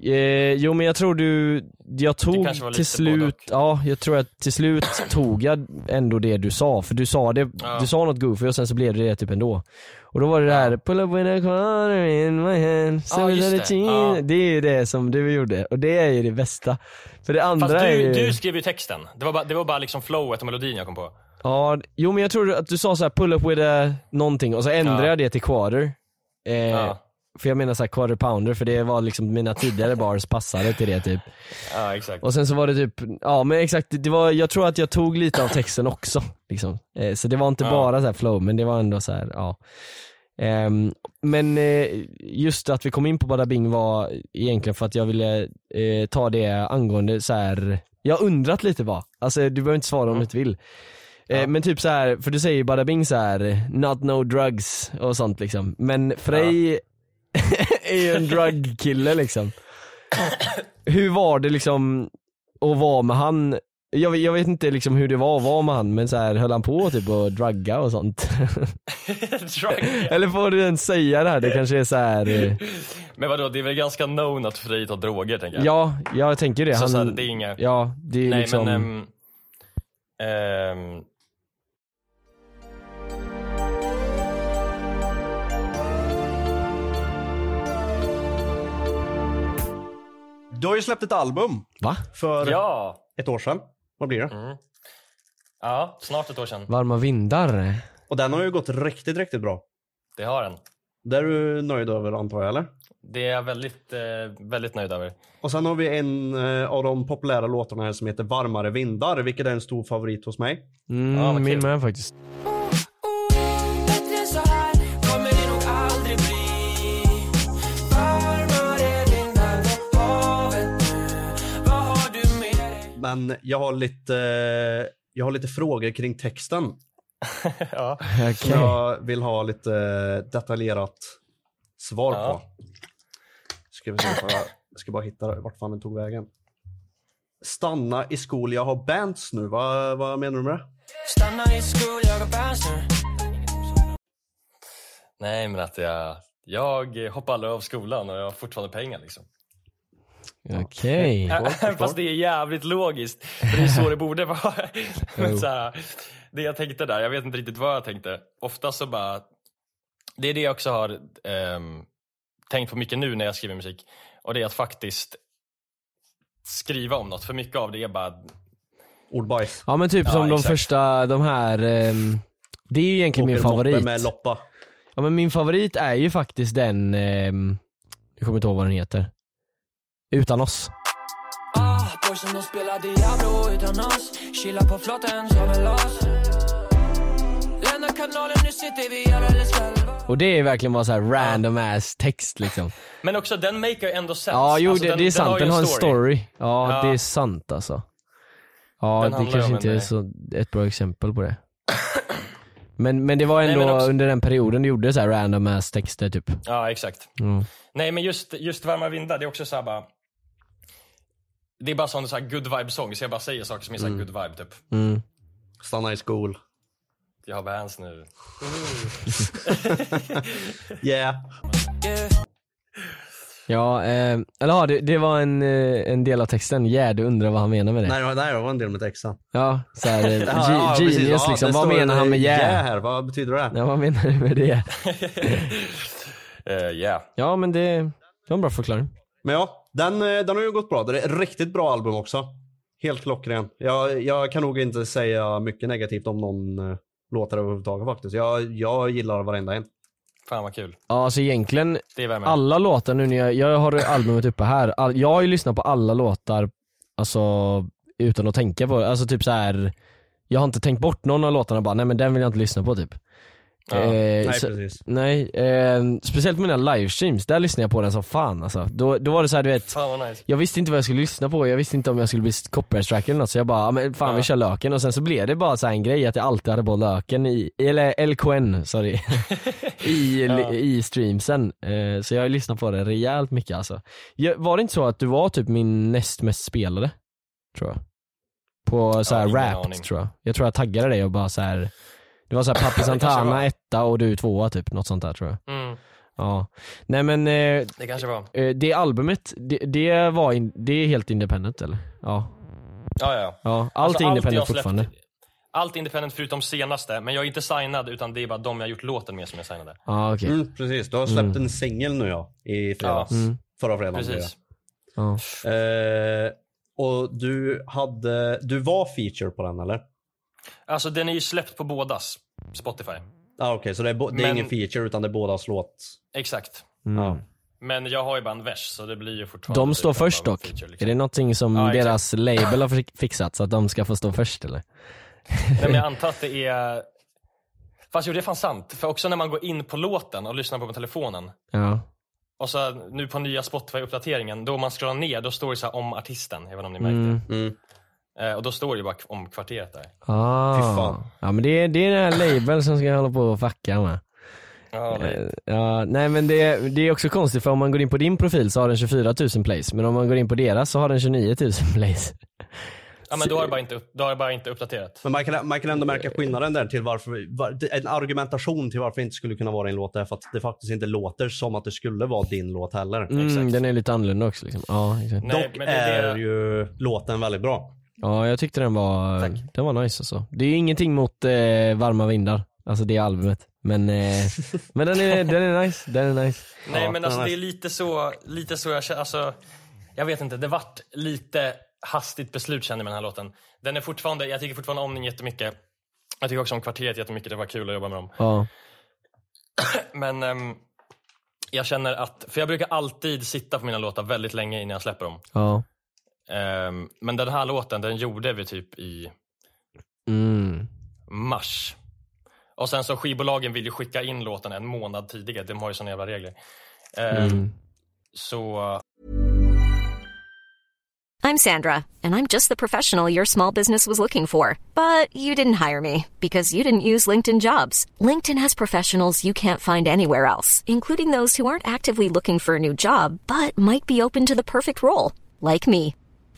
Speaker 1: Eh, jo men jag tror du, jag tog till slut, ja jag tror att till slut tog jag ändå det du sa, för du sa det,
Speaker 4: Ja.
Speaker 1: du sa något goofy och sen så blev det det typ ändå. Och då var det det här, pull up with a quarter in my hand,
Speaker 4: Ja, just det. Ja.
Speaker 1: det är ju det som du gjorde, och det är ju det bästa. För det andra
Speaker 4: Fast
Speaker 1: är
Speaker 4: du,
Speaker 1: ju...
Speaker 4: du skrev ju texten. Det var bara, det var bara liksom flowet och melodin jag kom på.
Speaker 1: Ja, jo men jag tror att du sa så här pull up with a någonting och så ändrade
Speaker 4: Ja.
Speaker 1: jag det till quarter. Eh,
Speaker 4: Ja.
Speaker 1: För jag menar så här quarter pounder för det var liksom mina tidigare bars passade till det typ.
Speaker 4: Ja, exakt.
Speaker 1: Och sen så var det typ, ja men exakt, det var, jag tror att jag tog lite av texten också. Liksom. Eh, så det var inte
Speaker 4: Ja.
Speaker 1: bara så här flow, men det var ändå så här, ja. Ehm, men eh, just att vi kom in på Bada Bing var egentligen för att jag ville eh, ta det angående så här. jag undrat lite bara, alltså du behöver inte svara om du inte vill. Eh, Men typ så här, för du säger ju Bada Bing så här, not no drugs och sånt liksom. Men Frey är ju en drugkille liksom. Hur var det liksom att vara med han? Jag, vet- jag vet inte liksom hur det var att vara med han men så här, höll han på typ att drugga och sånt? Eller får du ens säga det här? Det kanske är så här. eh,
Speaker 4: Men vadå, det är väl ganska known att Frej tar droger tänker jag.
Speaker 1: ja, jag tänker det.
Speaker 4: Så,
Speaker 1: Han,
Speaker 4: så här, det är inga...
Speaker 1: Ja, det är
Speaker 4: Nej
Speaker 1: liksom.
Speaker 4: men... ehm, ehm,
Speaker 2: Du har ju släppt ett album
Speaker 1: Va?
Speaker 2: för
Speaker 4: ja!
Speaker 2: ett år sedan. Vad blir det?
Speaker 4: Mm. Ja, snart ett år sedan.
Speaker 1: Varma vindar.
Speaker 2: Och den har ju gått riktigt, riktigt bra.
Speaker 4: Det har den.
Speaker 2: Det är du nöjd över antar jag eller?
Speaker 4: Det är jag väldigt, eh, väldigt nöjd över.
Speaker 2: Och sen har vi en eh, av de populära låtarna här som heter Varmare vindar, vilket är en stor favorit hos mig.
Speaker 1: Mm,
Speaker 4: Ja,
Speaker 1: min med faktiskt.
Speaker 2: Men jag har lite, jag har lite frågor kring texten.
Speaker 4: ja.
Speaker 1: Okej.
Speaker 2: Som jag vill ha lite detaljerat svar
Speaker 4: Ja.
Speaker 2: på. Ska vi se, jag ska bara hitta vart fan den tog vägen. Stanna i skol, jag har bands nu. Vad, vad menar du med det?
Speaker 6: Stanna i skol, jag har bands nu
Speaker 4: Nej men att jag, jag hoppar aldrig av skolan och jag har fortfarande pengar liksom.
Speaker 1: Okej.
Speaker 4: Även Fast det är jävligt logiskt. För det är så det borde vara. Men så här, det jag tänkte där, jag vet inte riktigt vad jag tänkte. Ofta så bara, det är det jag också har ehm, tänkt på mycket nu när jag skriver musik. Och det är att faktiskt skriva om något. För mycket av det är bara,
Speaker 2: Ordbajs.
Speaker 1: Ja men typ
Speaker 4: Ja,
Speaker 1: som de
Speaker 4: exakt.
Speaker 1: första, de här, ehm, det är ju egentligen min
Speaker 2: Åker
Speaker 1: favorit.
Speaker 2: med loppa.
Speaker 1: Ja men min favorit är ju faktiskt den, ehm, jag kommer inte ihåg vad den heter. Utan oss.
Speaker 6: Ah, boysen de spelar Diablo utan oss Chillar på flotten som en las Lämna kanalen, nu sitter vi alldeles själva
Speaker 1: Och det är verkligen bara så här random ass text liksom.
Speaker 4: men också den maker ändå sense.
Speaker 1: Ja jo
Speaker 4: Alltså,
Speaker 1: det,
Speaker 4: den,
Speaker 1: det är sant, den har en story. Ja,
Speaker 4: Ja.
Speaker 1: det är sant alltså. Ja
Speaker 4: Den
Speaker 1: det kanske inte är
Speaker 4: eh,
Speaker 1: så, ett bra exempel på det. Men, men det var
Speaker 4: Nej,
Speaker 1: ändå
Speaker 4: men också-
Speaker 1: under den perioden du gjorde så här random ass texter typ.
Speaker 4: Ja exakt.
Speaker 1: Mm.
Speaker 4: Nej men just, just Varma vindar, det är också så här bara Det är bara sån så här good vibe sång, så jag bara säger saker som är så här good vibe typ.
Speaker 1: Mm.
Speaker 2: Stanna i skol.
Speaker 4: Jag har Vans nu.
Speaker 2: Yeah.
Speaker 1: Ja, eh, eller ja, det, det var en, eh, en del av texten. Yeah, du undrar vad han menar med det.
Speaker 2: Nej, det var, nej, det var en del med texten.
Speaker 1: Ja, såhär, eh,
Speaker 2: Ja,
Speaker 1: ge-
Speaker 2: ja, precis.
Speaker 1: genius liksom.
Speaker 2: det
Speaker 1: Vad
Speaker 2: står
Speaker 1: menar han med yeah?
Speaker 2: Yeah här, vad betyder det?
Speaker 1: Ja, vad menar du med det?
Speaker 4: Uh, yeah.
Speaker 1: Ja, men det, det var en bra förklaring.
Speaker 2: Men ja, den, eh, den har ju gått bra. Det är ett riktigt bra album också. Helt klockren. Jag, jag kan nog inte säga mycket negativt om någon eh, låtar överhuvudtaget faktiskt. Jag, jag gillar varenda en.
Speaker 4: Fan vad kul.
Speaker 1: Ja, alltså egentligen,
Speaker 4: Det är värme.
Speaker 1: alla låtar nu när jag, jag har albumet uppe här, all, jag har ju lyssnat på alla låtar, alltså utan att tänka på det. Alltså typ så här. jag har inte tänkt bort någon av låtarna bara, nej men den vill jag inte lyssna på typ.
Speaker 4: Ja,
Speaker 2: nej,
Speaker 1: så-
Speaker 2: precis.
Speaker 1: Nej, eh, speciellt på mina livestreams, där lyssnar jag på den som fan alltså. Då, då var det så här, du vet,
Speaker 4: Fan vad nice.
Speaker 1: jag visste inte vad jag skulle lyssna på, jag visste inte om jag skulle bli copyright eller något så jag bara, men fan vi
Speaker 4: Ja.
Speaker 1: kör löken och sen så blev det bara så en grej att jag alltid hade på löken i, eller LKN, sorry, i,
Speaker 4: Ja.
Speaker 1: i streamsen. Eh, så jag har lyssnat på det rejält mycket alltså. Jag, var det inte så att du var typ min näst mest spelade? Tror jag. På så här rap tror jag. Jag tror jag taggade dig och bara så här. Det var så här Papi. Santana etta och du tvåa typ, något sånt där tror jag.
Speaker 4: Mm,
Speaker 1: Ja. Nej men eh,
Speaker 4: det kanske var.
Speaker 1: Eh, Det albumet, det, det var in, det är helt independent eller? Ja.
Speaker 4: Ja, ja.
Speaker 1: ja allt
Speaker 4: Alltså,
Speaker 1: är independent
Speaker 4: jag släppt-
Speaker 1: fortfarande.
Speaker 4: Allt independent förutom senaste, men jag är inte signad utan det är bara de jag gjort låten med som är signade.
Speaker 1: Ja okej.
Speaker 2: Mm, precis, du har släppt
Speaker 1: Mm.
Speaker 2: en singel nu ja. I fredags.
Speaker 4: Ja.
Speaker 1: Mm.
Speaker 2: Förra fredagen
Speaker 4: Precis.
Speaker 1: Ja.
Speaker 2: Eh, och du hade, du var feature på den eller?
Speaker 4: Alltså den är ju släppt på bådas Spotify.
Speaker 2: Ah, Okej, så det är, det är
Speaker 4: Men-
Speaker 2: ingen feature utan det är bådas låt.
Speaker 4: Exakt.
Speaker 1: Mm.
Speaker 2: Ja.
Speaker 4: Men jag har ju bara en vers så det blir ju fortfarande
Speaker 1: De står först dock.
Speaker 4: feature, liksom.
Speaker 1: Är det någonting som
Speaker 4: Ja,
Speaker 1: deras label har fi- fixat så att de ska få stå först eller?
Speaker 4: Nej, men jag antar att det är... Fast jo, det är fan sant. För också när man går in på låten och lyssnar på på telefonen.
Speaker 1: Ja.
Speaker 4: Och så nu på nya Spotify-uppdateringen, då man scrollar ner, då står det så här om artisten. Jag vet inte om ni märkte.
Speaker 1: Mm.
Speaker 2: Mm.
Speaker 4: Eh, och då står det ju bara om kvarteret där.
Speaker 1: Ah.
Speaker 2: Fy fan.
Speaker 1: Ja men det, det är den här label som ska hålla på och fucka med.
Speaker 4: Ja, det,
Speaker 1: Eh, Ja, nej men det, det är också konstigt för om man går in på din profil så har den 24 000 plays, men om man går in på deras så har den 29 000 plays.
Speaker 4: ja, men då har, det bara inte, då har det bara inte uppdaterat.
Speaker 2: Men man kan, man kan ändå märka skillnaden där till varför, var, en argumentation till varför det inte skulle kunna vara en låt är för att det faktiskt inte låter som att det skulle vara din låt heller.
Speaker 1: Mm,
Speaker 4: Exakt.
Speaker 1: den är lite annorlunda också liksom. Ja, exakt.
Speaker 4: Nej,
Speaker 2: Dock
Speaker 4: men det är
Speaker 2: är
Speaker 4: det-
Speaker 2: ju låten väldigt bra.
Speaker 1: Ja, jag tyckte den var,
Speaker 4: Tack.
Speaker 1: den var nice alltså. Det är ingenting mot eh, varma vindar, alltså det albumet. Men, eh, men den, är, den är nice, den är nice.
Speaker 4: Nej
Speaker 2: Ja,
Speaker 4: men alltså
Speaker 2: är
Speaker 4: det är lite så, lite så jag känner, alltså Jag vet inte, det vart lite hastigt beslut kände jag med den här låten. Den är fortfarande, jag tycker fortfarande om den jättemycket. Jag tycker också om kvarteret jättemycket, det var kul att jobba med dem.
Speaker 1: Ja,
Speaker 4: Men ehm, jag känner att, för jag brukar alltid sitta på mina låtar väldigt länge innan jag släpper dem.
Speaker 1: ja.
Speaker 4: Ehm, men den här låten, den gjorde vi typ i
Speaker 1: Mm.
Speaker 4: mars. Och sen så skivbolagen vill ju skicka in låten en månad tidigare, de har ju såna jävla regler. Ehm,
Speaker 1: Mm.
Speaker 4: Så
Speaker 7: I'm Sandra, and I'm just the professional your small business was looking for. But you didn't hire me because you didn't use LinkedIn jobs. LinkedIn has professionals you can't find anywhere else, including those who aren't actively looking for a new job but might be open to the perfect role, like me.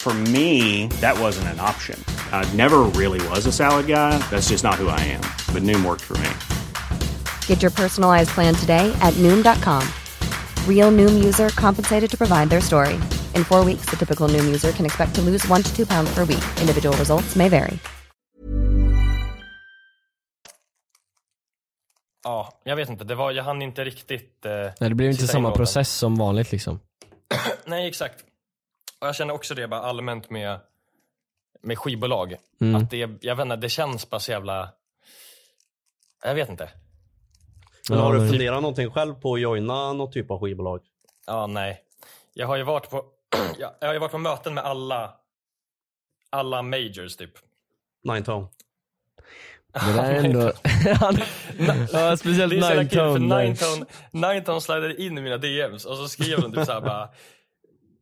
Speaker 8: For me, that wasn't an option. I never really was a salad guy. That's just not who I am. But Noom worked for me.
Speaker 9: Get your personalized plan today at Noom.com. Real Noom user compensated to provide their story. In four weeks, the typical Noom user can expect to lose one to two pounds per week. Individual results may vary.
Speaker 4: ja, jag vet inte, det var, jag hann inte riktigt eh,
Speaker 1: Nej, det blev inte
Speaker 4: sitta in
Speaker 1: samma
Speaker 4: låten.
Speaker 1: process som vanligt liksom.
Speaker 4: Nej, exakt. Och jag känner också det bara allmänt med, med skivbolag.
Speaker 1: Mm.
Speaker 4: Att det, jag vet inte, det känns bara så jävla... Jag vet inte.
Speaker 2: Men
Speaker 1: Ja,
Speaker 2: har du
Speaker 1: men-
Speaker 2: funderat någonting själv på att joina något typ av skivbolag?
Speaker 4: Ja, nej. Jag har ju varit på, jag, jag har ju varit på möten med alla, alla majors typ.
Speaker 2: Nine Tone.
Speaker 1: Det där är ändå, ja, speciellt. Nine Tone,
Speaker 4: Nine Tone slidade in i mina DMs och så skrev de typ såhär bara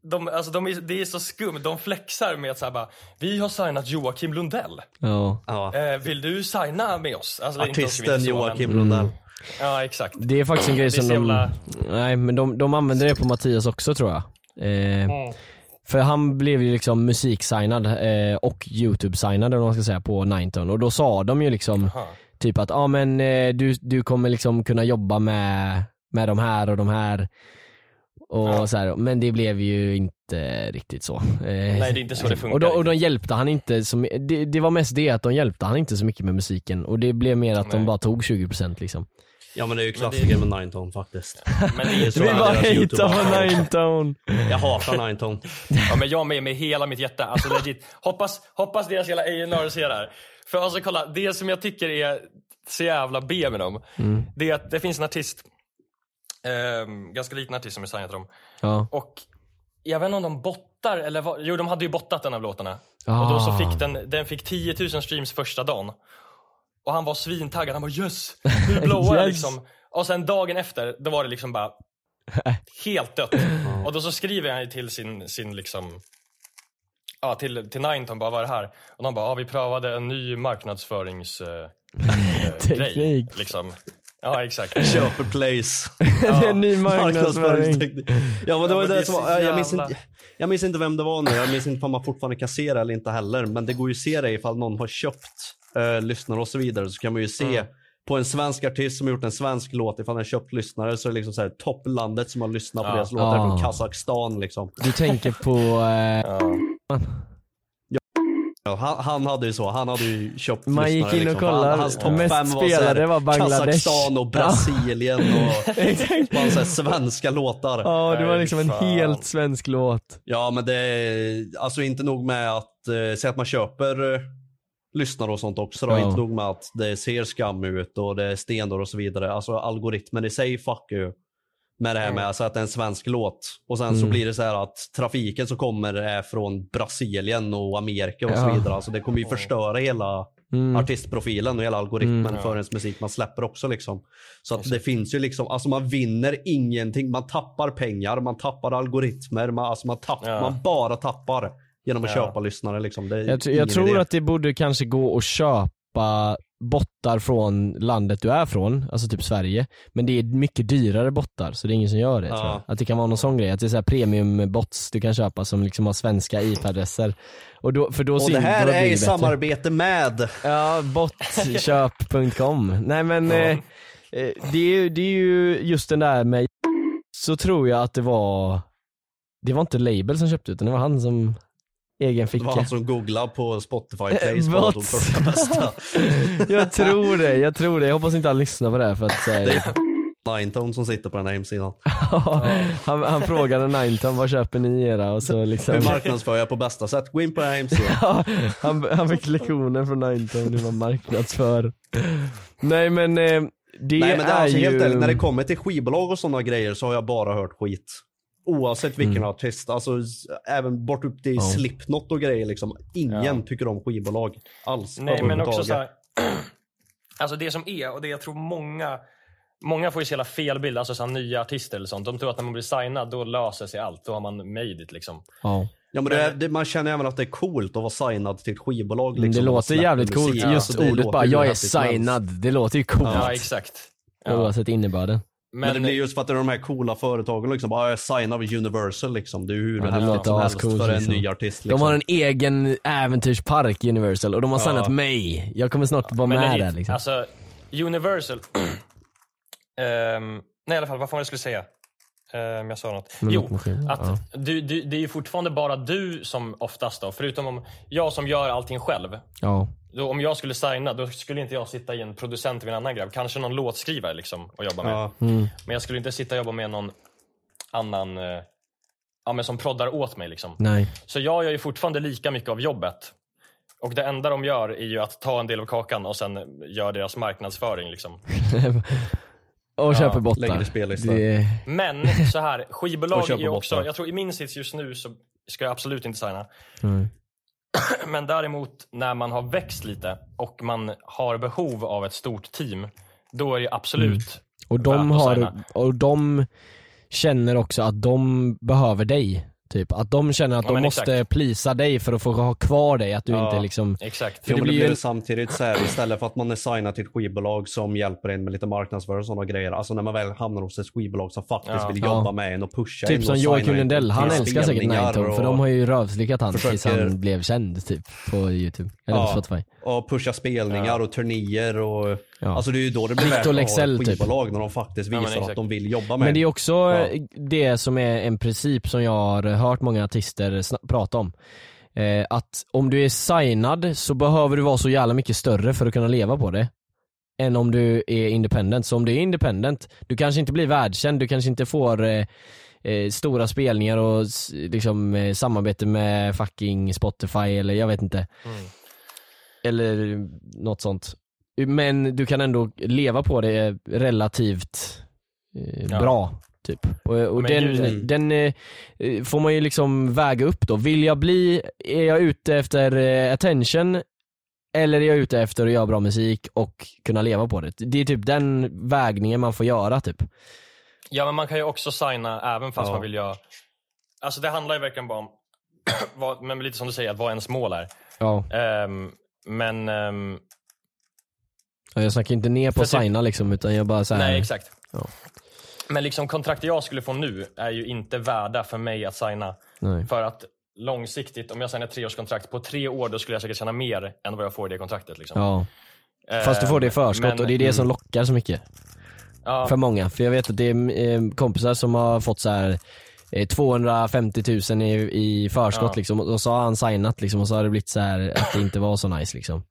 Speaker 4: de, alltså de är, det är så skumt, de flexar med att såhär bara Vi har signat Joakim Lundell
Speaker 1: Ja.
Speaker 4: eh, Vill du signa med oss? Alltså,
Speaker 2: Artisten
Speaker 4: inte så,
Speaker 2: Joakim
Speaker 4: men-
Speaker 2: Lundell.
Speaker 4: Ja exakt
Speaker 1: Det är faktiskt en grej som
Speaker 4: så
Speaker 1: de,
Speaker 4: jävla-
Speaker 1: nej men de, de använder det på Mattias också tror jag. Eh,
Speaker 4: Mm.
Speaker 1: För han blev ju liksom musiksignad eh, och YouTube-signad eller vad man ska säga på Ninetone och då sa de ju liksom typ att ja ah, men eh, du, du kommer liksom kunna jobba med, med de här och de här och så här, men det blev ju inte riktigt så. Eh,
Speaker 4: Nej, det är inte så det funkar
Speaker 1: Och, då, och de hjälpte han inte, så, det, det var mest det att de hjälpte han inte så mycket med musiken och det blev mer att de
Speaker 2: Nej.
Speaker 1: bara tog 20% liksom.
Speaker 2: Ja men det är ju klassiker med Ninetone faktiskt.
Speaker 4: Men det är
Speaker 2: så
Speaker 1: Vi
Speaker 2: här
Speaker 1: bara
Speaker 2: YouTube
Speaker 1: på.
Speaker 2: Jag hatar Ninetone.
Speaker 4: Ja men jag med med hela mitt hjärta, alltså legit. Hoppas, hoppas deras hela A&R ser det här. För alltså kolla, det som jag tycker är så jävla B med dem,
Speaker 1: Mm.
Speaker 4: det är att det finns en artist, ehm, ganska liten artist som är signad till dem.
Speaker 1: Ja.
Speaker 4: Och jag vet inte om de bottar eller vad, jo de hade ju bottat en av låtarna.
Speaker 1: Ah.
Speaker 4: Och då så fick den, den fick 10 000 streams första dagen. Och han var svintaggad, han bara yes, nu blowar jag
Speaker 1: Yes.
Speaker 4: liksom. Och sen dagen efter, då var det liksom bara helt dött. Och då så skriver han till sin, sin liksom, ja till, till Ninetone bara vad är det här? Och de bara, ja vi prövade en ny marknadsförings eh, eh, grej. Liksom. Ja exakt.
Speaker 2: Köper place.
Speaker 1: Det är en ny marknadsföring.
Speaker 2: Marknadsföringsteknik. Ja men det
Speaker 4: Ja,
Speaker 2: var
Speaker 4: men
Speaker 2: det, som var, jag, minns inte, jag minns inte vem det var nu, jag minns inte om man fortfarande kan se det eller inte heller. Men det går ju att se det ifall någon har köpt eh, lyssnare och så vidare så kan man ju se
Speaker 4: Mm.
Speaker 2: på en svensk artist som har gjort en svensk låt, ifall den har köpt lyssnare så är det liksom så här, topplandet som har lyssnat på
Speaker 4: Ja.
Speaker 2: deras låtar
Speaker 1: Ah.
Speaker 2: från Kazakstan liksom.
Speaker 1: Du tänker på, eh,
Speaker 2: Ja, han, han hade ju så, han hade ju köpt
Speaker 1: Man gick in och
Speaker 2: liksom.
Speaker 1: kollade,
Speaker 2: Han- Hans topp
Speaker 1: mest
Speaker 2: fem var
Speaker 1: spelade var Bangladesh.
Speaker 2: Kazakstan och Brasilien och bara så svenska låtar.
Speaker 1: ja det var liksom en
Speaker 4: fan.
Speaker 1: helt svensk låt.
Speaker 2: Ja men det är alltså inte nog med att eh, säga att man köper eh, lyssnare och sånt också. Då.
Speaker 1: Ja.
Speaker 2: Inte nog med att det ser skam ut och det är stenar och så vidare. Alltså algoritmen i sig fuckar ju med det här med alltså, att det är en svensk låt. Och sen så
Speaker 1: Mm.
Speaker 2: blir det så här att trafiken som kommer är från Brasilien och Amerika och så
Speaker 1: Ja.
Speaker 2: vidare. Alltså det kommer ju förstöra hela
Speaker 1: Mm.
Speaker 2: artistprofilen och hela algoritmen
Speaker 1: Mm.
Speaker 2: för ens musik man släpper också liksom. Så att det finns ju liksom, alltså man vinner ingenting, man tappar pengar, man tappar algoritmer, man, alltså man, tapp,
Speaker 4: Ja.
Speaker 2: man bara tappar genom att
Speaker 4: Ja.
Speaker 2: köpa lyssnare liksom.
Speaker 1: Jag, jag tror
Speaker 2: idé.
Speaker 1: att det borde kanske gå att köpa bottar från landet du är från, alltså typ Sverige. Men det är mycket dyrare bottar så det är ingen som gör det
Speaker 2: Ja.
Speaker 1: Att det kan vara någon sån grej, att det är så här premium bots du kan köpa som liksom har svenska IP-adresser. Och då, för då
Speaker 2: Och det här är i samarbete med
Speaker 1: Ja, botköp.com. Nej men eh, eh, det, är, ju- det är ju just den där med, så tror jag att det var, det var inte Label som köpte utan det var han som egen
Speaker 2: det
Speaker 1: ficka.
Speaker 2: var han som googlade på Spotify Plays
Speaker 1: Eh,
Speaker 2: på de första bästa.
Speaker 1: jag tror det, jag tror det. Jag hoppas inte han lyssnar på det här för att säga
Speaker 2: Det är Ninetone som sitter på den här hemsidan.
Speaker 1: han, han frågade Ninetone, vad köper ni era? Och så liksom
Speaker 2: Hur marknadsför jag på bästa sätt? Gå in på den här hemsidan.
Speaker 1: Han, han fick lektioner från Ninetone hur man marknadsför. Nej men eh, det,
Speaker 2: Nej men det är alltså
Speaker 1: ju...
Speaker 2: helt ärligt, när det kommer till skivbolag och sådana grejer så har jag bara hört skit. Oavsett vilken
Speaker 1: Mm.
Speaker 2: artist, alltså även bort upp till
Speaker 1: Ja.
Speaker 2: Slipknot och grejer liksom. Ingen
Speaker 4: Ja.
Speaker 2: tycker om skivbolag alls.
Speaker 4: Nej men också så här, Alltså det som är, och det jag tror många Många får ju så jävla fel bild, alltså så här, nya artister eller sånt. De tror att när man blir signad, då löser sig allt. Då har man made it liksom.
Speaker 1: Ja.
Speaker 2: Ja men det, är- det, man känner även att det är coolt att vara signad till ett skivbolag.
Speaker 1: Men
Speaker 2: Liksom,
Speaker 1: det låter jävligt coolt,
Speaker 2: Ja,
Speaker 1: just
Speaker 2: så det
Speaker 1: ordet bara 'jag är signad' det låter ju coolt.
Speaker 4: Ja, exakt. Ja.
Speaker 1: Oavsett innebörden.
Speaker 2: Men, det blir just för att det är de här coola företagen liksom. Bara, jag är signad av Universal liksom. Det är hur
Speaker 1: Ja, det
Speaker 2: häftigt som helst
Speaker 1: ascoolt,
Speaker 2: för en
Speaker 1: liksom.
Speaker 2: ny artist. Liksom.
Speaker 1: De har en egen äventyrspark Universal och de har
Speaker 2: Ja.
Speaker 1: signat mig. Jag kommer snart vara
Speaker 4: Men
Speaker 1: med där liksom.
Speaker 4: Alltså, Universal. Ehm, nej i alla fall, vad fan jag skulle säga? Um, jag sa något.
Speaker 1: Men
Speaker 4: jo,
Speaker 1: lottmaskin,
Speaker 4: att
Speaker 1: ja.
Speaker 4: du, du, det är ju fortfarande bara du som oftast då, förutom om jag som gör allting själv.
Speaker 1: Ja.
Speaker 4: Då, om jag skulle signa, då skulle inte jag sitta i en producent med en annan grabb. Kanske någon låtskrivare liksom och jobba med.
Speaker 2: Ja.
Speaker 1: Mm.
Speaker 4: Men jag skulle inte sitta och jobba med någon annan eh, ja, men som proddar åt mig. Liksom.
Speaker 1: Nej.
Speaker 4: Så jag gör ju fortfarande lika mycket av jobbet. Och det enda de gör är ju att ta en del av kakan och sen gör deras marknadsföring. Liksom.
Speaker 1: och
Speaker 4: Ja,
Speaker 1: köper bottar.
Speaker 2: lägger i spellistan.
Speaker 1: Det...
Speaker 4: Men så här, skivbolag är ju också,
Speaker 2: bottar.
Speaker 4: jag tror i min sits just nu så ska jag absolut inte signa.
Speaker 1: Mm.
Speaker 4: Men däremot när man har växt lite och man har behov av ett stort team, då är det absolut
Speaker 1: Och de, har, och de känner också att de behöver dig. Typ. Att de känner att
Speaker 4: Ja,
Speaker 1: de måste
Speaker 4: exakt.
Speaker 1: plisa dig för att få ha kvar dig. Att du
Speaker 2: Ja,
Speaker 1: inte liksom...
Speaker 4: Exakt.
Speaker 1: För
Speaker 2: Jo,
Speaker 1: det blir ju...
Speaker 2: samtidigt så här, istället för att man är signad till ett skivbolag som hjälper en med lite marknadsföring och sådana grejer. Alltså när man väl hamnar hos ett skivbolag som faktiskt
Speaker 4: Ja.
Speaker 2: vill
Speaker 1: Ja.
Speaker 2: jobba med en och pusha en
Speaker 1: Typ
Speaker 2: och
Speaker 1: som Joakim Lundell, han älskar säkert
Speaker 2: spelningar
Speaker 1: Ninetone för de har ju rövslickat han tills
Speaker 2: försöker-
Speaker 1: han blev känd typ på youtube. Eller på Spotify.
Speaker 2: och pusha spelningar och turnéer och
Speaker 1: Ja.
Speaker 2: Alltså det är ju då det blir värt att ha ett
Speaker 1: typ.
Speaker 2: skivbolag när de faktiskt
Speaker 4: Ja,
Speaker 2: visar att
Speaker 4: exakt.
Speaker 2: de vill jobba med
Speaker 1: Men det är också
Speaker 2: Ja.
Speaker 1: det som är en princip som jag har hört många artister prata om. Eh, att om du är signad så behöver du vara så jävla mycket större för att kunna leva på det. Än om du är independent. Så om du är independent, du kanske inte blir världskänd, du kanske inte får eh, eh, stora spelningar och liksom eh, samarbete med fucking Spotify eller jag vet inte.
Speaker 4: Mm.
Speaker 1: Eller något sånt. Men du kan ändå leva på det relativt eh,
Speaker 4: Ja.
Speaker 1: bra. Typ. Och, och den,
Speaker 4: ju-
Speaker 1: den eh, får man ju liksom väga upp då. Vill jag bli, är jag ute efter eh, attention eller är jag ute efter att göra bra musik och kunna leva på det? Det är typ den vägningen man får göra typ.
Speaker 4: Ja men man kan ju också signa även fast
Speaker 1: Ja.
Speaker 4: man vill göra... Alltså det handlar ju verkligen bara om, vad, men lite som du säger, att vad ens mål är.
Speaker 1: Ja.
Speaker 4: Ehm, men... ehm,
Speaker 1: Ja, Jag snackar inte ner på att signa liksom utan jag bara såhär,
Speaker 4: nej exakt.
Speaker 1: Ja.
Speaker 4: Men liksom kontrakt jag skulle få nu är ju inte värda för mig att signa.
Speaker 1: Nej.
Speaker 4: För att långsiktigt, om jag signar ett treårskontrakt, på tre år då skulle jag säkert tjäna mer än vad jag får i det kontraktet. Liksom.
Speaker 1: Ja. Fast du får det i
Speaker 4: Ehm,
Speaker 1: förskott
Speaker 4: men-
Speaker 1: och det är det som lockar så mycket.
Speaker 4: Ja.
Speaker 1: För många, för jag vet att det är eh, kompisar som har fått så här eh, 250 000 i, i förskott
Speaker 4: Ja.
Speaker 1: liksom och så har han signat liksom och så har det blivit så här att det inte var så nice liksom.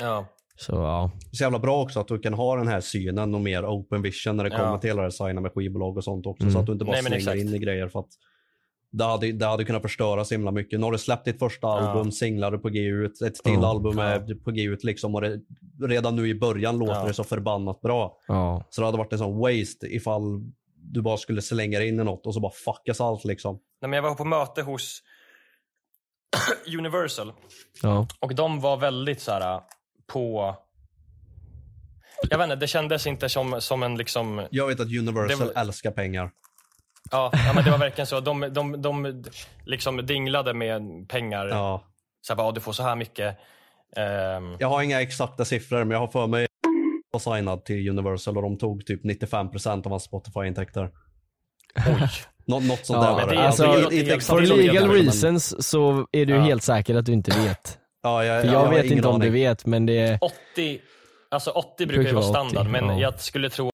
Speaker 4: Ja.
Speaker 1: Så ja.
Speaker 2: Det är så jävla bra också att du kan ha den här synen och mer open vision när det
Speaker 4: Ja.
Speaker 2: kommer till hela det här signa med skivbolag och sånt också.
Speaker 1: Mm.
Speaker 2: Så att du inte bara
Speaker 4: Nej,
Speaker 2: slänger
Speaker 4: exakt.
Speaker 2: in i grejer för att det hade, det hade kunnat förstöra så himla mycket. Nu har du släppt ditt första album, singlar du på G ut, ett till
Speaker 1: Ja.
Speaker 2: album är på G ut liksom och det, redan nu i början låter
Speaker 4: Ja.
Speaker 2: det så förbannat bra.
Speaker 1: Ja.
Speaker 2: Så det hade varit en sån waste ifall du bara skulle slänga in i något och så bara fuckas allt liksom.
Speaker 4: Nej, men jag var på möte hos Universal
Speaker 1: Ja.
Speaker 4: och de var väldigt så här på... Jag vet inte, det kändes inte som, som en liksom...
Speaker 2: Jag vet att Universal
Speaker 4: Det var-
Speaker 2: älskar pengar.
Speaker 4: Ja, ja men det var verkligen så. De, de, de liksom dinglade med pengar.
Speaker 2: Ja.
Speaker 4: Så här, bara, "Ja, du får så här mycket. Ehm,
Speaker 2: Jag har inga exakta siffror men jag har för mig var signad till Universal och de tog typ 95% av hans Spotify-intäkter.
Speaker 4: Oj.
Speaker 2: Nå- något sånt
Speaker 1: Ja,
Speaker 2: där var det. Alltså,
Speaker 1: For legal
Speaker 2: mycket, men-
Speaker 1: reasons så är du
Speaker 4: Ja.
Speaker 1: helt säker att du inte vet.
Speaker 2: Ja, jag,
Speaker 1: För
Speaker 2: jag
Speaker 1: jag vet inte om
Speaker 2: aning.
Speaker 1: du vet men det är...
Speaker 4: 80, alltså 80 brukar ju vara
Speaker 1: vara 80,
Speaker 4: standard, men
Speaker 1: ja.
Speaker 4: jag skulle tro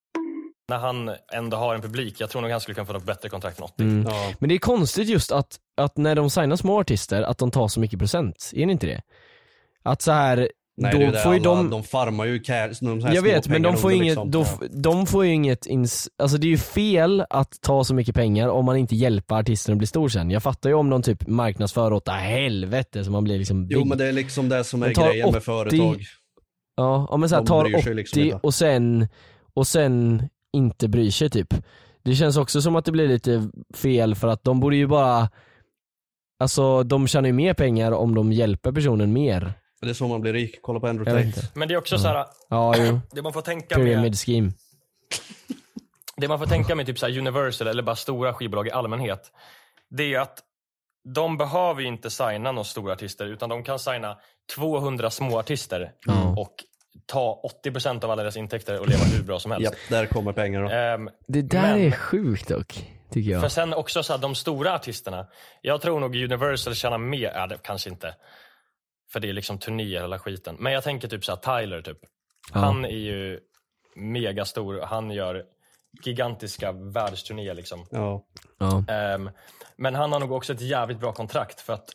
Speaker 4: när han ändå har en publik, jag tror nog han skulle kunna få något bättre kontrakt än 80.
Speaker 1: Mm.
Speaker 2: Ja.
Speaker 1: Men det är konstigt just att, att när de signar små artister, att de tar så mycket procent. Är det inte det? Att så här
Speaker 2: Nej,
Speaker 1: då
Speaker 2: det är ju det
Speaker 1: får
Speaker 2: alla,
Speaker 1: de...
Speaker 2: de farmar ju cash, de
Speaker 1: jag vet men de får, inget,
Speaker 2: liksom. Ja.
Speaker 1: de får ju inget, ins, alltså det är ju fel att ta så mycket pengar om man inte hjälper artisten att bli stor sen. Jag fattar ju om de typ marknadsför åt helvete så man blir liksom
Speaker 2: Jo
Speaker 1: big.
Speaker 2: men det är liksom det som är
Speaker 1: De
Speaker 2: grejen
Speaker 1: 80
Speaker 2: med företag.
Speaker 1: Ja, men så här,
Speaker 2: De
Speaker 1: tar
Speaker 2: bryr
Speaker 1: 80
Speaker 2: sig liksom
Speaker 1: och sen, och sen inte bryr sig typ. Det känns också som att det blir lite fel för att de borde ju bara Alltså de tjänar ju mer pengar om de hjälper personen mer.
Speaker 2: Det är så man blir rik. Kolla på
Speaker 1: Jag
Speaker 2: Andrew
Speaker 1: vet
Speaker 2: Tate.
Speaker 1: inte.
Speaker 4: Men det är också så här,
Speaker 1: Ja jo,
Speaker 4: det man får tänka med,
Speaker 1: pyramid scheme.
Speaker 4: det man får tänka med typ så här Universal eller bara stora skivbolag i allmänhet, det är att de behöver ju inte signa några stora artister, utan de kan signa 200 små artister och ta 80% av alla deras intäkter och leva hur bra som helst.
Speaker 2: Japp, där kommer pengarna.
Speaker 4: Ehm,
Speaker 1: Det där
Speaker 4: Men-
Speaker 1: är sjukt dock, tycker
Speaker 4: För
Speaker 1: jag.
Speaker 4: sen också så här, de stora artisterna. Jag tror nog Universal tjänar mer, ja, det, kanske inte. För det är liksom turnéer hela skiten. Men jag tänker typ så här, Tyler typ.
Speaker 1: Ja.
Speaker 4: Han är ju megastor. Han gör gigantiska världsturnéer liksom.
Speaker 2: Ja.
Speaker 1: Ja.
Speaker 4: Ehm, men han har nog också ett jävligt bra kontrakt för att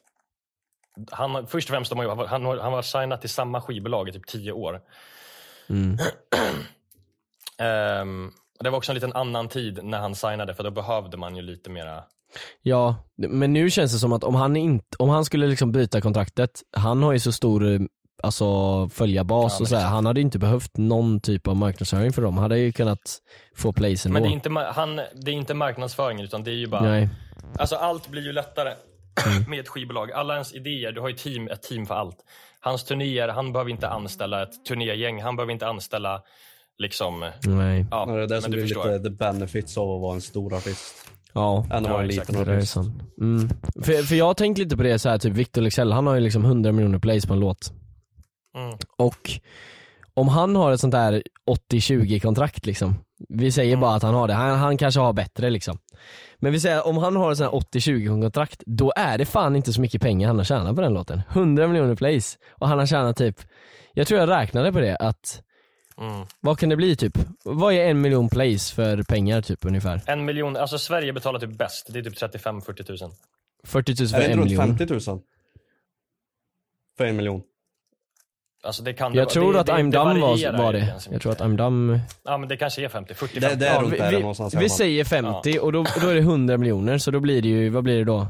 Speaker 4: han, först och främst, de har, han, har- han var signat till samma skivbolag i typ tio år.
Speaker 1: Mm.
Speaker 4: Och det var också en liten annan tid när han signade för då behövde man ju lite mera
Speaker 1: Ja, men nu känns det som att om han, inte, om han skulle liksom byta kontraktet, han har ju så stor eh, alltså, följarbas
Speaker 4: Ja,
Speaker 1: och
Speaker 4: men
Speaker 1: så här.
Speaker 4: exakt.
Speaker 1: han hade ju inte behövt någon typ av marknadsföring för dem, han hade ju kunnat få place ändå.
Speaker 4: Men det är, inte, han, det är inte marknadsföringen utan det är ju bara
Speaker 1: Nej.
Speaker 4: Alltså allt blir ju lättare med ett skivbolag. Alla ens idéer, du har ju team, ett team för allt. Hans turnéer, han behöver inte anställa ett turnégäng, han behöver inte anställa liksom...
Speaker 1: Nej.
Speaker 4: Ja,
Speaker 2: det är det som blir
Speaker 4: förstår.
Speaker 2: lite the benefits av att vara en stor artist.
Speaker 1: Ja,
Speaker 2: Än att vara en liten
Speaker 1: det där är
Speaker 2: artist.
Speaker 1: sant. Mm. För, för jag har tänkt lite på det så här, typ Victor Leksell, han har ju liksom 100 miljoner plays på en låt.
Speaker 4: Mm.
Speaker 1: Och om han har ett sånt där 80-20 kontrakt liksom, vi säger
Speaker 4: Mm.
Speaker 1: bara att han har det, han, han kanske har bättre liksom. Men vi säger om han har ett sånt här 80-20 kontrakt, då är det fan inte så mycket pengar han har tjänat på den låten. 100 miljoner plays, och han har tjänat typ, jag tror jag räknade på det att,
Speaker 4: Mm.
Speaker 1: vad kan det bli typ? Vad är en miljon plays för pengar typ ungefär?
Speaker 4: En miljon, alltså Sverige betalar typ bäst, det är typ 35-40 tusen.
Speaker 1: 40 000 för
Speaker 2: Är det
Speaker 1: en
Speaker 2: inte runt
Speaker 1: miljon?
Speaker 2: 50 000? För en miljon?
Speaker 4: Alltså det kan
Speaker 1: Jag
Speaker 4: det,
Speaker 1: tror
Speaker 4: det,
Speaker 1: att
Speaker 4: det,
Speaker 1: I'm
Speaker 4: det varierar
Speaker 1: var, var det. Jag tror att. I'm Done
Speaker 4: Ja men det kanske är 50, 40,
Speaker 2: Det-
Speaker 4: 50.
Speaker 2: det är
Speaker 1: Ja,
Speaker 2: runt
Speaker 1: vi,
Speaker 2: där
Speaker 1: vi,
Speaker 2: någonstans
Speaker 1: vi säger 50 och då, då är det 100 miljoner så då blir det ju, vad blir det då?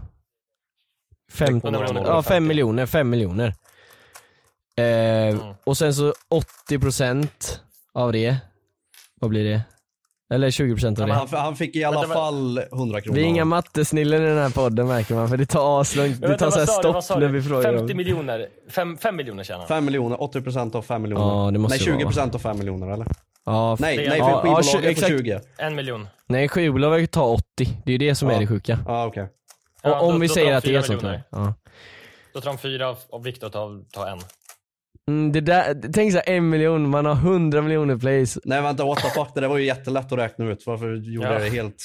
Speaker 1: 50,
Speaker 4: 100 miljoner,
Speaker 1: ja 5
Speaker 4: 50.
Speaker 1: miljoner, 5 miljoner. Eh, Och sen så 80% av det, vad blir det? Eller 20% av
Speaker 2: Ja,
Speaker 1: det.
Speaker 2: men han, han fick i alla
Speaker 4: Vänta,
Speaker 2: fall 100 kronor.
Speaker 1: Vi är inga mattesnillen i den här podden märker man för det tar aslångt, det tar såhär
Speaker 4: du?
Speaker 1: Stopp
Speaker 4: sa
Speaker 1: när
Speaker 4: du?
Speaker 1: vi frågar
Speaker 4: 50
Speaker 1: dem.
Speaker 4: miljoner, 5, 5 miljoner tjänar han.
Speaker 2: 5 miljoner, 80% av 5 miljoner.
Speaker 1: Ja, det måste
Speaker 2: nej,
Speaker 1: det vara,
Speaker 2: 20% av 5 miljoner eller?
Speaker 1: Ja,
Speaker 2: Nej,
Speaker 4: är-
Speaker 2: nej
Speaker 4: ja,
Speaker 2: för
Speaker 1: ja,
Speaker 2: skivbolaget
Speaker 1: tju-
Speaker 2: får
Speaker 1: exakt.
Speaker 2: 20.
Speaker 4: En miljon.
Speaker 1: Nej skivbolaget tar 80, det är ju det som är
Speaker 2: Ja.
Speaker 1: det sjuka.
Speaker 2: Ja okej.
Speaker 4: Ja,
Speaker 1: Och om
Speaker 4: då-
Speaker 1: vi
Speaker 4: då
Speaker 1: säger att det är här. Ja.
Speaker 4: Då tar de fyra och- och Viktor tar, tar en.
Speaker 1: Mm, det där, tänk såhär en miljon, man har 100 miljoner plays.
Speaker 2: Nej vänta, what the fuck, det där var ju jättelätt att räkna ut. Varför gjorde
Speaker 4: Ja.
Speaker 2: jag det helt...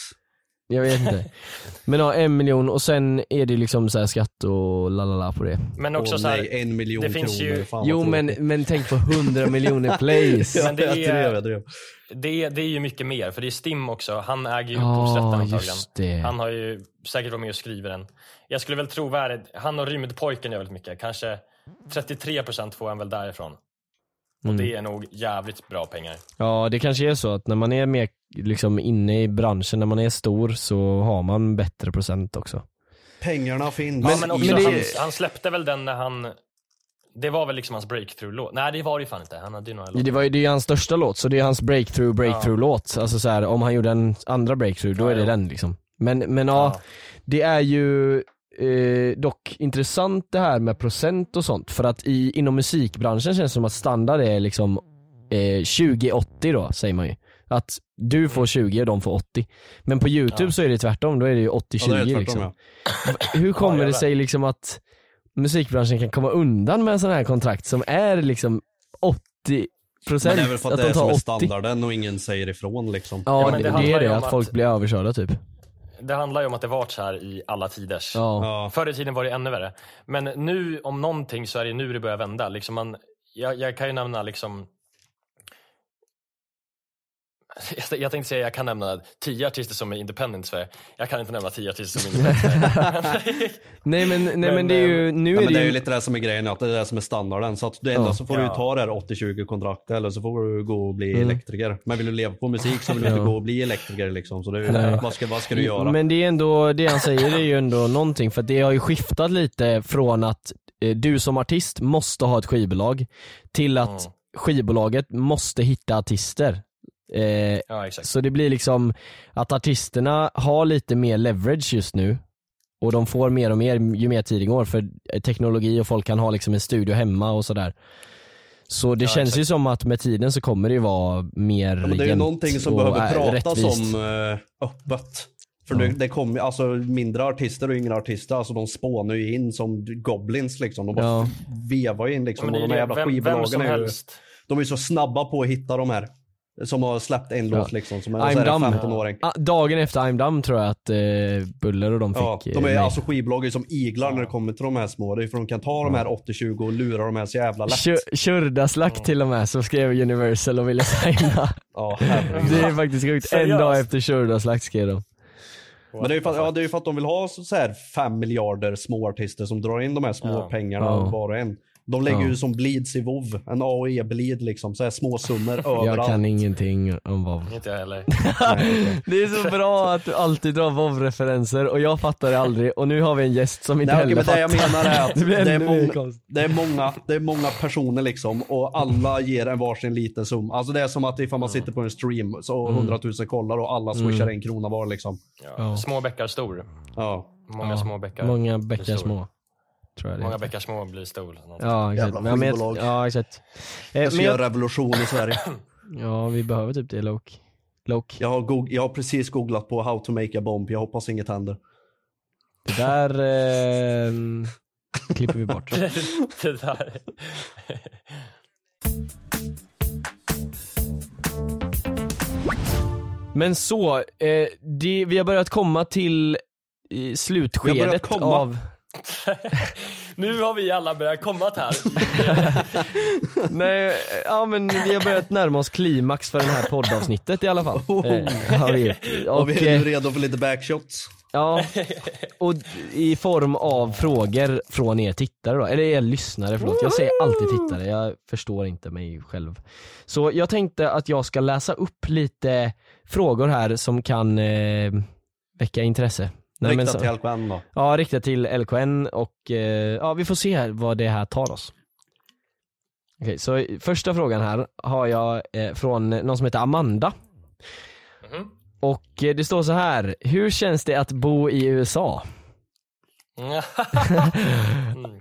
Speaker 1: Jag vet inte. Men ja, en miljon och sen är det liksom så här skatt och lalala på det.
Speaker 4: Men också
Speaker 2: Åh,
Speaker 4: så här,
Speaker 2: nej, en miljon
Speaker 4: det finns
Speaker 2: kronor.
Speaker 4: ju-
Speaker 2: Fan,
Speaker 1: Jo men, men tänk på 100 miljoner plays.
Speaker 2: ja,
Speaker 4: Men det
Speaker 2: jag
Speaker 4: är-
Speaker 2: drev, jag drev.
Speaker 4: det, är- det är ju mycket mer, för det är Stim också. Han äger ju upphovsrätten antagligen. Han har ju säkert varit med och skrivit den. Jag skulle väl tro han och Rymdpojken gör väldigt mycket. Kanske 33% får han väl därifrån. Och
Speaker 1: Mm.
Speaker 4: det är nog jävligt bra pengar.
Speaker 1: Ja det kanske är så att när man är mer liksom inne i branschen, när man är stor så har man bättre procent också.
Speaker 2: Pengarna finns.
Speaker 4: ja, men också,
Speaker 1: men det-
Speaker 4: han, han släppte väl den när han... Det var väl liksom hans breakthrough-låt? Nej det var det ju fan inte. Han hade ju några låtar.
Speaker 1: Det, var, ju- det är ju hans största låt, så det är hans breakthrough breakthrough låt. Alltså så här, om han gjorde en andra breakthrough, då
Speaker 4: Ja,
Speaker 1: är det
Speaker 4: ja.
Speaker 1: den liksom. Men, men ja,
Speaker 4: Ja.
Speaker 1: det är ju eh, dock intressant det här med procent och sånt. För att i, inom musikbranschen känns det som att standard är liksom eh, 20-80 då, säger man ju. Att du får 20 och de får 80. Men på youtube
Speaker 4: Ja.
Speaker 1: så är det tvärtom, då är det ju 80-20
Speaker 2: Ja, det är
Speaker 1: liksom.
Speaker 2: ja.
Speaker 1: Hur kommer
Speaker 4: Ja,
Speaker 1: det sig liksom att musikbranschen kan komma undan med sådana här kontrakt som är liksom 80
Speaker 2: Men det är väl för att, det är
Speaker 1: de
Speaker 2: som
Speaker 1: tar
Speaker 2: är
Speaker 1: 80?
Speaker 2: standarden och ingen säger ifrån liksom.
Speaker 1: Ja,
Speaker 4: Ja,
Speaker 1: det,
Speaker 4: det
Speaker 1: det är det, att folk
Speaker 4: att-
Speaker 1: blir överkörda typ.
Speaker 4: Det handlar ju om att det varit så här i alla tiders.
Speaker 1: Ja.
Speaker 2: Ja.
Speaker 4: Förr i tiden var det ännu värre. Men nu om någonting så är det nu det börjar vända. Liksom man, jag, jag kan ju nämna liksom jag, jag tänkte säga jag kan nämna tio artister som är independent i Sverige. Jag kan inte nämna tio artister som är independent.
Speaker 1: Nej men, nej, men,
Speaker 4: Men,
Speaker 1: det är ju, nu
Speaker 2: Ja,
Speaker 1: är det
Speaker 2: det är ju
Speaker 1: ju,
Speaker 2: lite det som är grejen, att det är det som är standarden. Så att det enda
Speaker 1: Ja.
Speaker 2: så får du ju ta det här 80-20 kontraktet eller så får du gå och bli
Speaker 1: Mm.
Speaker 2: elektriker. Men vill du leva på musik så vill du inte gå och bli elektriker liksom. Så det är ju,
Speaker 1: Nej.
Speaker 2: vad, ska, vad ska du göra?
Speaker 1: men det är ändå, det han säger är ju ändå någonting för det har ju skiftat lite från att eh, du som artist måste ha ett skivbolag till att
Speaker 4: Mm.
Speaker 1: skivbolaget måste hitta artister. Eh,
Speaker 4: Ja exakt.
Speaker 1: Så det blir liksom att artisterna har lite mer leverage just nu och de får mer och mer ju mer tiden går för teknologi och folk kan ha liksom en studio hemma och sådär. Så det
Speaker 4: Ja,
Speaker 1: känns ju
Speaker 4: exakt.
Speaker 1: som att med tiden så kommer det ju vara mer
Speaker 2: Ja, men det är ju någonting som behöver
Speaker 1: äh,
Speaker 2: pratas
Speaker 1: rättvist.
Speaker 2: om eh, öppet. För
Speaker 1: Ja.
Speaker 2: det, det kommer ju- alltså mindre artister och yngre artister, alltså de spånar ju in som goblins liksom. De bara
Speaker 1: Ja.
Speaker 2: vevar ju in liksom.
Speaker 4: Men det
Speaker 2: och de här jävla
Speaker 4: vem, vem
Speaker 2: skivbolagen
Speaker 4: som
Speaker 2: är ju,
Speaker 4: helst.
Speaker 2: de är ju så snabba på att hitta de här. Som har släppt en låt liksom, som är,
Speaker 1: I'm
Speaker 2: så är det
Speaker 1: Dumb.
Speaker 2: 15-åring.
Speaker 1: Ah, dagen efter I'm Done tror jag att eh, Buller och de fick
Speaker 2: Ja,
Speaker 1: eh,
Speaker 2: de är
Speaker 1: mail.
Speaker 2: alltså skivbolag är som iglar när det kommer till de här små. Det är för de kan ta de här 80-20 och lura de här så jävla lätt.
Speaker 1: Kör- Kördaslack till och med så skrev Universal och ville signa.
Speaker 2: Ja, herregud.
Speaker 1: Det är faktiskt sjukt. En dag efter Kördaslack skrev de.
Speaker 2: Men det är för, att- ja, det är ju för att de vill ha så här 5 miljarder små artister som drar in de här små
Speaker 4: Ja.
Speaker 2: pengarna
Speaker 1: Ja.
Speaker 2: var och en. De lägger
Speaker 1: Ja.
Speaker 2: ju som bleeds i WoW, en A och E-bleed liksom, så här små summor
Speaker 1: Jag
Speaker 2: överallt.
Speaker 1: kan ingenting om WoW.
Speaker 4: Inte jag heller.
Speaker 1: Det är så bra att du alltid drar WoW-referenser och jag fattar det aldrig och nu har vi en gäst som inte
Speaker 2: Nej, okej,
Speaker 1: heller
Speaker 2: men det jag
Speaker 1: fattar.
Speaker 2: menar är att
Speaker 1: det
Speaker 2: det är, många, det, är många, det är många personer liksom och alla ger en varsin liten summa. Alltså det är som att ifall man sitter på en stream så 100 000 kollar och alla swishar en krona var liksom.
Speaker 4: Ja.
Speaker 1: Ja.
Speaker 4: Små bäckar stor.
Speaker 2: Ja.
Speaker 4: Många
Speaker 1: Ja,
Speaker 4: små bäckar.
Speaker 1: Många bäckar små. Tror jag det
Speaker 4: Många bäckar små blir stor.
Speaker 1: Ja exakt.
Speaker 2: Jävla
Speaker 1: Men jag men,
Speaker 2: skivbolag.
Speaker 1: ja exakt. Eh,
Speaker 2: Jag ska
Speaker 1: men
Speaker 2: göra revolution i Sverige.
Speaker 1: Ja vi behöver typ det Loke. Loke.
Speaker 2: Jag har, goog- jag har precis googlat på how to make a bomb, jag hoppas inget händer.
Speaker 1: Det där eh, klipper vi bort.
Speaker 4: det där.
Speaker 1: Men så, eh, det, vi har börjat komma till eh, slutskedet av
Speaker 4: nu har vi alla börjat komma här.
Speaker 1: Nej, ja men vi har börjat närma oss klimax för det här poddavsnittet i alla fall. Eh, har vi gjort.
Speaker 2: Och, vi är
Speaker 1: eh,
Speaker 2: nu redo för lite backshots.
Speaker 1: Ja, och i form av frågor från er tittare då, eller er lyssnare förlåt. Jag säger alltid tittare, jag förstår inte mig själv. Så jag tänkte att jag ska läsa upp lite frågor här som kan eh, väcka intresse. Nej, men
Speaker 2: Riktat
Speaker 1: så-
Speaker 2: till LKN då.
Speaker 1: Ja, riktat till LKN och eh, ja, vi får se här vad det här tar oss. Okej, så första frågan här har jag eh, från någon som heter Amanda. Och eh, det står så här, hur känns det att bo i USA?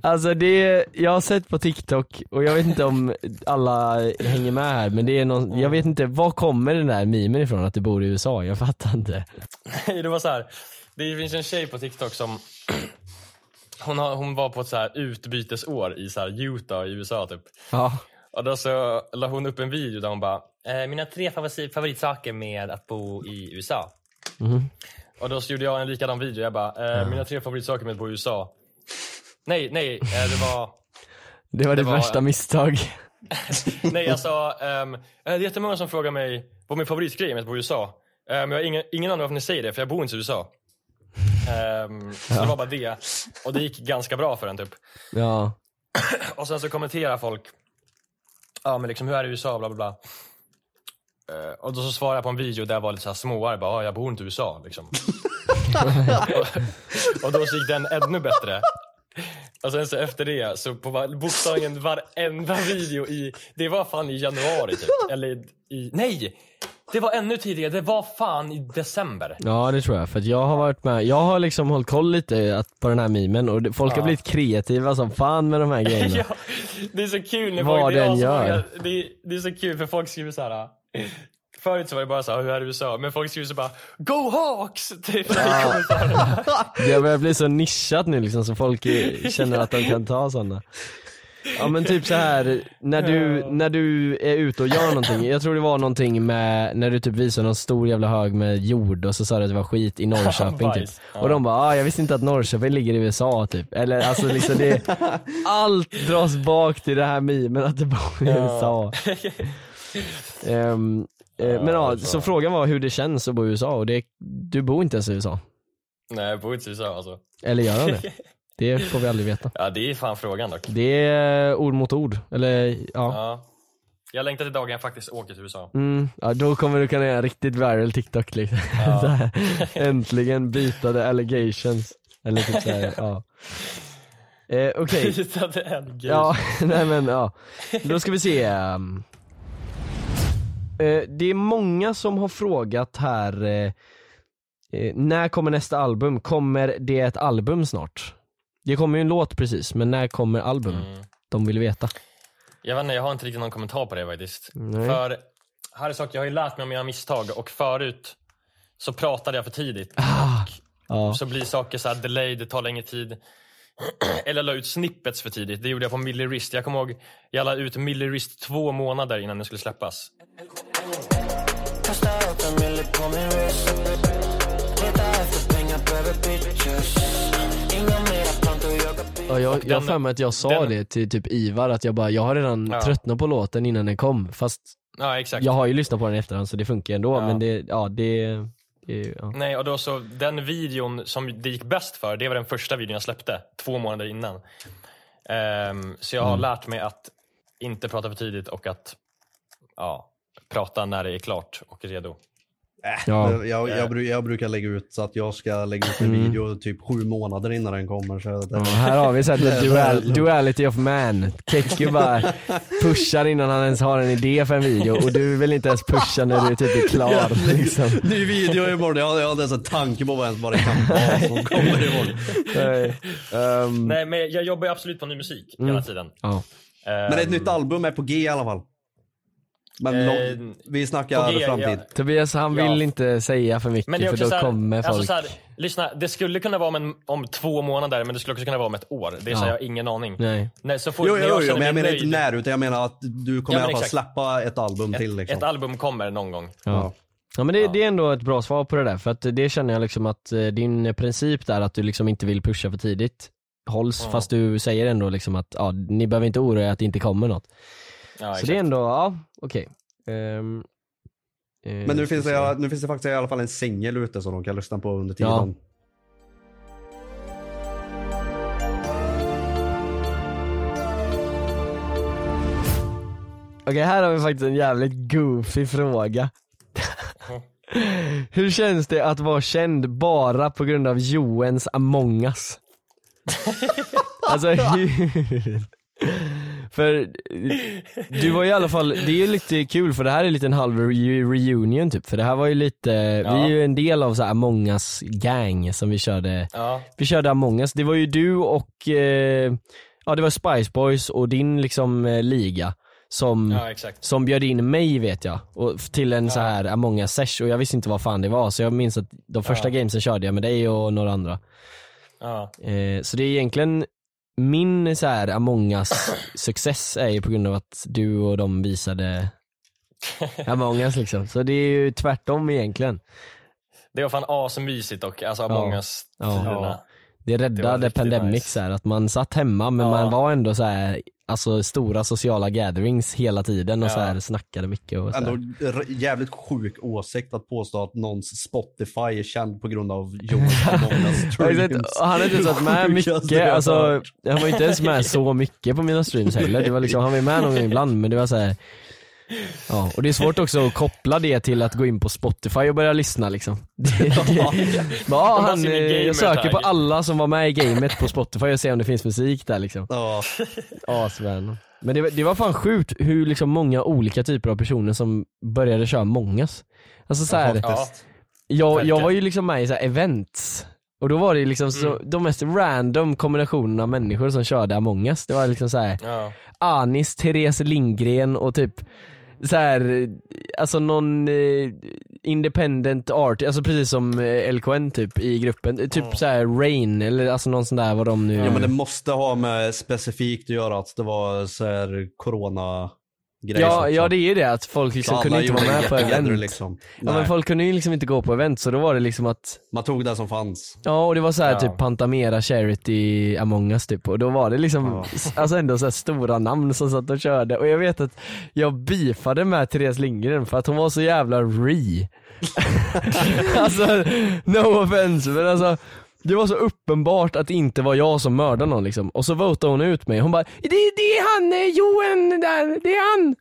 Speaker 1: Alltså det, jag har sett på TikTok och jag vet inte om alla hänger med här men det är någon, jag vet inte, var kommer den där memen ifrån att du bor i USA? Jag fattar inte.
Speaker 4: Nej, det var så här. Det finns en tjej på TikTok som hon, har, hon var på ett så här utbytesår i så här Utah i USA typ.
Speaker 1: Ja.
Speaker 4: Och då så la hon upp en video där hon bara, eh, mina tre favorit, favoritsaker med att bo i USA.
Speaker 1: Mhm.
Speaker 4: Och då så gjorde jag en likadan video. Jag bara, eh, mina tre favoritsaker med att bo i USA. Nej, nej, eh, det var...
Speaker 1: Det var
Speaker 4: Det
Speaker 1: ditt
Speaker 4: var-
Speaker 1: värsta misstag.
Speaker 4: Nej, jag sa, ehm, eh, det är jättemånga som frågar mig vad min favoritgrej med att bo i USA. Men jag har ingen, ingen aning varför ni säger det, för jag bor inte i USA. Ehm, så
Speaker 1: Ja.
Speaker 4: det var bara det. Och det gick ganska bra för den typ.
Speaker 1: Ja.
Speaker 4: Och sen så kommenterar folk, ja men liksom hur är det i USA, bla bla bla. Eh, och då så svarade jag på en video där jag var lite såhär småare, bara, "Ja, jag bor inte i USA liksom. och, och då så gick den ännu bättre. Och sen så efter det, så på var, bokstavligen varenda video i, det var fan i januari typ. Eller i, nej! Det var ännu tidigare, det var fan i december.
Speaker 1: Ja det tror jag, för jag har varit med, jag har liksom hållit koll lite att, på den här memen och det- folk har
Speaker 4: Ja.
Speaker 1: blivit kreativa som fan med de här grejerna.
Speaker 4: ja, det är så kul när
Speaker 1: Vad
Speaker 4: folk, det
Speaker 1: den
Speaker 4: så
Speaker 1: gör.
Speaker 4: många- det, är- det är så kul för folk skriver så här. Förut så var det bara så här, hur är det i USA? Men folk skriver så bara, Go Hawks! Typ i kommentarerna.
Speaker 1: Det har börjat bli så nischat nu liksom så folk eh, känner att de kan ta sådana. Ja men typ så här när du, när du är ute och gör någonting, jag tror det var någonting med, när du typ visade någon stor jävla hög med jord och så sa du att det var skit i Norrköping typ. Och de bara ah, jag visste inte att Norrköping ligger i USA typ. Eller alltså liksom det, allt dras bak till det här memen att det bor i USA. Eh, men ja, så frågan var hur det känns att bo i USA och det, du bor inte ens i USA.
Speaker 4: Nej, jag bor inte i USA alltså.
Speaker 1: Eller gör han det? Det får vi aldrig veta.
Speaker 4: Ja, det är fan frågan dock.
Speaker 1: Det är ord mot ord, eller ja.
Speaker 4: Ja. Jag längtar till dagen jag faktiskt åker till USA.
Speaker 1: Mm, ja då kommer du kunna göra en riktigt viral TikTok liksom.
Speaker 4: Ja.
Speaker 1: Äntligen bytade allegations. Eller typ såhär, ja. Eh, Okej.
Speaker 4: Bytade allegations.
Speaker 1: Ja, nej men ja. Då ska vi se. ehm. Eh, det är många som har frågat här, eh, eh, när kommer nästa album? Kommer det ett album snart? Det kommer ju en låt precis, men när kommer album?
Speaker 4: Mm.
Speaker 1: De vill veta.
Speaker 4: Jag vet inte, jag har inte riktigt någon kommentar på det faktiskt.
Speaker 1: Nej.
Speaker 4: För här är saker, jag har ju lärt mig om mina misstag och förut så pratade jag för tidigt.
Speaker 1: Ja.
Speaker 4: Så blir saker så här delay, det tar längre tid. Eller la ut snippets för tidigt. Det gjorde jag på Millirist. Jag kommer ihåg, jag la ut Millirist två månader innan den skulle släppas.
Speaker 6: Kasta
Speaker 1: Ja, jag, har för mig att jag sa
Speaker 4: den-
Speaker 1: det till typ Ivar, att jag bara, jag har redan
Speaker 4: Ja.
Speaker 1: tröttnat på låten innan den kom, fast
Speaker 4: Ja, exakt.
Speaker 1: jag har ju lyssnat på den i efterhand så det funkar ändå,
Speaker 4: Ja.
Speaker 1: men det, ja det, det ja.
Speaker 4: Nej, och då så, den videon som det gick bäst för, det var den första videon jag släppte, två månader innan. Ehm, så jag har
Speaker 1: Mm.
Speaker 4: lärt mig att inte prata för tidigt och att ja, prata när det är klart och redo.
Speaker 1: Ja.
Speaker 2: Jag, jag, jag, bru- jag brukar lägga ut så att jag ska lägga ut en
Speaker 1: Mm.
Speaker 2: video typ sju månader innan den kommer. Så det,
Speaker 1: Ja, här har vi så här, dual, duality of man. Kekki bara pushar innan han ens har en idé för en video och du vill inte ens pusha när du typ är klar. Liksom.
Speaker 2: Ny video imorgon, jag jag hade ens en tanke på vad, ens- vad det kan vara som kommer imorgon.
Speaker 1: Nej. Ehm,
Speaker 4: Nej men jag jobbar ju absolut på ny musik
Speaker 1: Mm.
Speaker 4: hela tiden.
Speaker 1: ja.
Speaker 2: Men ett nytt album är på G i alla fall. Men
Speaker 4: Eh,
Speaker 2: nå- vi snackar
Speaker 4: G,
Speaker 2: framtid.
Speaker 4: ja.
Speaker 1: Tobias han
Speaker 4: Ja.
Speaker 1: vill inte säga för mycket för då
Speaker 4: så här,
Speaker 1: kommer
Speaker 4: alltså
Speaker 1: folk.
Speaker 4: så här, lyssna, det skulle kunna vara om, en, om två månader men det skulle också kunna vara om ett år. Det är så
Speaker 1: Ja.
Speaker 4: här, jag har ingen aning.
Speaker 1: Nej.
Speaker 4: Nej, så fort
Speaker 2: Jo, jo,
Speaker 4: jag
Speaker 2: jo, men jag menar inte när utan jag menar att du kommer
Speaker 4: Ja,
Speaker 2: i alla fall släppa ett album till liksom.
Speaker 4: Ett album kommer någon gång.
Speaker 1: Ja. Ja men det, det är ändå ett bra svar på det där för att det känner jag liksom att eh, din princip där att du liksom inte vill pusha för tidigt hålls
Speaker 4: Ja.
Speaker 1: fast du säger ändå liksom att ja, ni behöver inte oroa er att det inte kommer något.
Speaker 4: Ja,
Speaker 1: Så det är ändå, ja okej. Ehm, eh,
Speaker 2: Men nu finns, det, nu finns det faktiskt i alla fall en singel ute som de kan lyssna på under tiden.
Speaker 1: Ja. Okej här har vi faktiskt en jävligt goofy fråga. Hur känns det att vara känd bara på grund av Joens Among us? alltså hur? För du var i alla fall, det är ju lite kul för det här är lite en halv re- reunion typ, för det här var ju lite, vi är ju en del av så här Among us gang som vi körde,
Speaker 4: Ja.
Speaker 1: vi körde Among us, det var ju du och, eh, ja det var Spice Boys och din liksom eh, liga som,
Speaker 4: Ja,
Speaker 1: som bjöd in mig vet jag, och, till en så här Among us sesh och jag visste inte vad fan det var så jag minns att de första
Speaker 4: Ja.
Speaker 1: gamesen körde jag med dig och några andra.
Speaker 4: Ja.
Speaker 1: Eh, så det är egentligen min så här Among us success är ju på grund av att du och de visade Among us liksom. Så det är ju tvärtom egentligen.
Speaker 4: Det var fan asmysigt och alltså Among
Speaker 1: Ja.
Speaker 4: us
Speaker 1: Ja.
Speaker 4: tiderna.
Speaker 1: Det
Speaker 4: Det
Speaker 1: räddade
Speaker 4: riktigt
Speaker 1: pandemic
Speaker 4: nice.
Speaker 1: så här, att man satt hemma men
Speaker 4: Ja.
Speaker 1: man var ändå så här alltså stora sociala gatherings hela tiden och
Speaker 4: Ja.
Speaker 1: så här snackade mycket och så
Speaker 2: Ändå
Speaker 1: här.
Speaker 2: r- jävligt sjuk åsikt att påstå att någons Spotify är känd på grund av Jonas.
Speaker 1: Och han har inte satt med mycket, alltså, han var inte ens med så mycket på mina streams heller. Det var liksom, han var med någon gång ibland men det var så här. Ja, och det är svårt också att koppla det till att gå in på Spotify och börja lyssna liksom. Det, det, ja, han,
Speaker 4: min
Speaker 1: eh, jag söker på alla som var med i gamet på Spotify och ser om det finns musik där liksom.
Speaker 2: Ja.
Speaker 1: Asvän. Men det, var- det var fan sjukt hur liksom många olika typer av personer som började köra mångas. Alltså så här,
Speaker 4: Ja.
Speaker 1: jag, jag var ju liksom med i så events och då var det liksom så,
Speaker 4: Mm.
Speaker 1: de mest random kombinationerna av människor som körde Among us. Det var liksom så här
Speaker 4: Ja.
Speaker 1: Anis, Therese Lindgren och typ så här, alltså någon eh, independent art, alltså precis som eh, LKN typ i gruppen. Typ så här Rain eller alltså någon sån där vad de nu
Speaker 2: Ja men det måste ha med specifikt att göra att det var så här corona grej
Speaker 1: Ja, ja det är ju det att folk liksom
Speaker 2: Så
Speaker 1: kunde inte vara med på event.
Speaker 2: liksom.
Speaker 1: Ja men folk kunde ju liksom inte gå på event så då var det liksom att
Speaker 2: Man tog det som fanns.
Speaker 1: Ja och det var så här
Speaker 4: Ja.
Speaker 1: typ Pantamera Charity Among us typ och då var det liksom alltså ändå så här stora namn som satt och körde och jag vet att jag beefade med Therese Lindgren för att hon var så jävla re Alltså no offense men alltså det var så uppenbart att det inte var jag som mördade någon liksom. Och så votade hon ut mig. Hon bara det, det är han, eh, Johan där, det är han.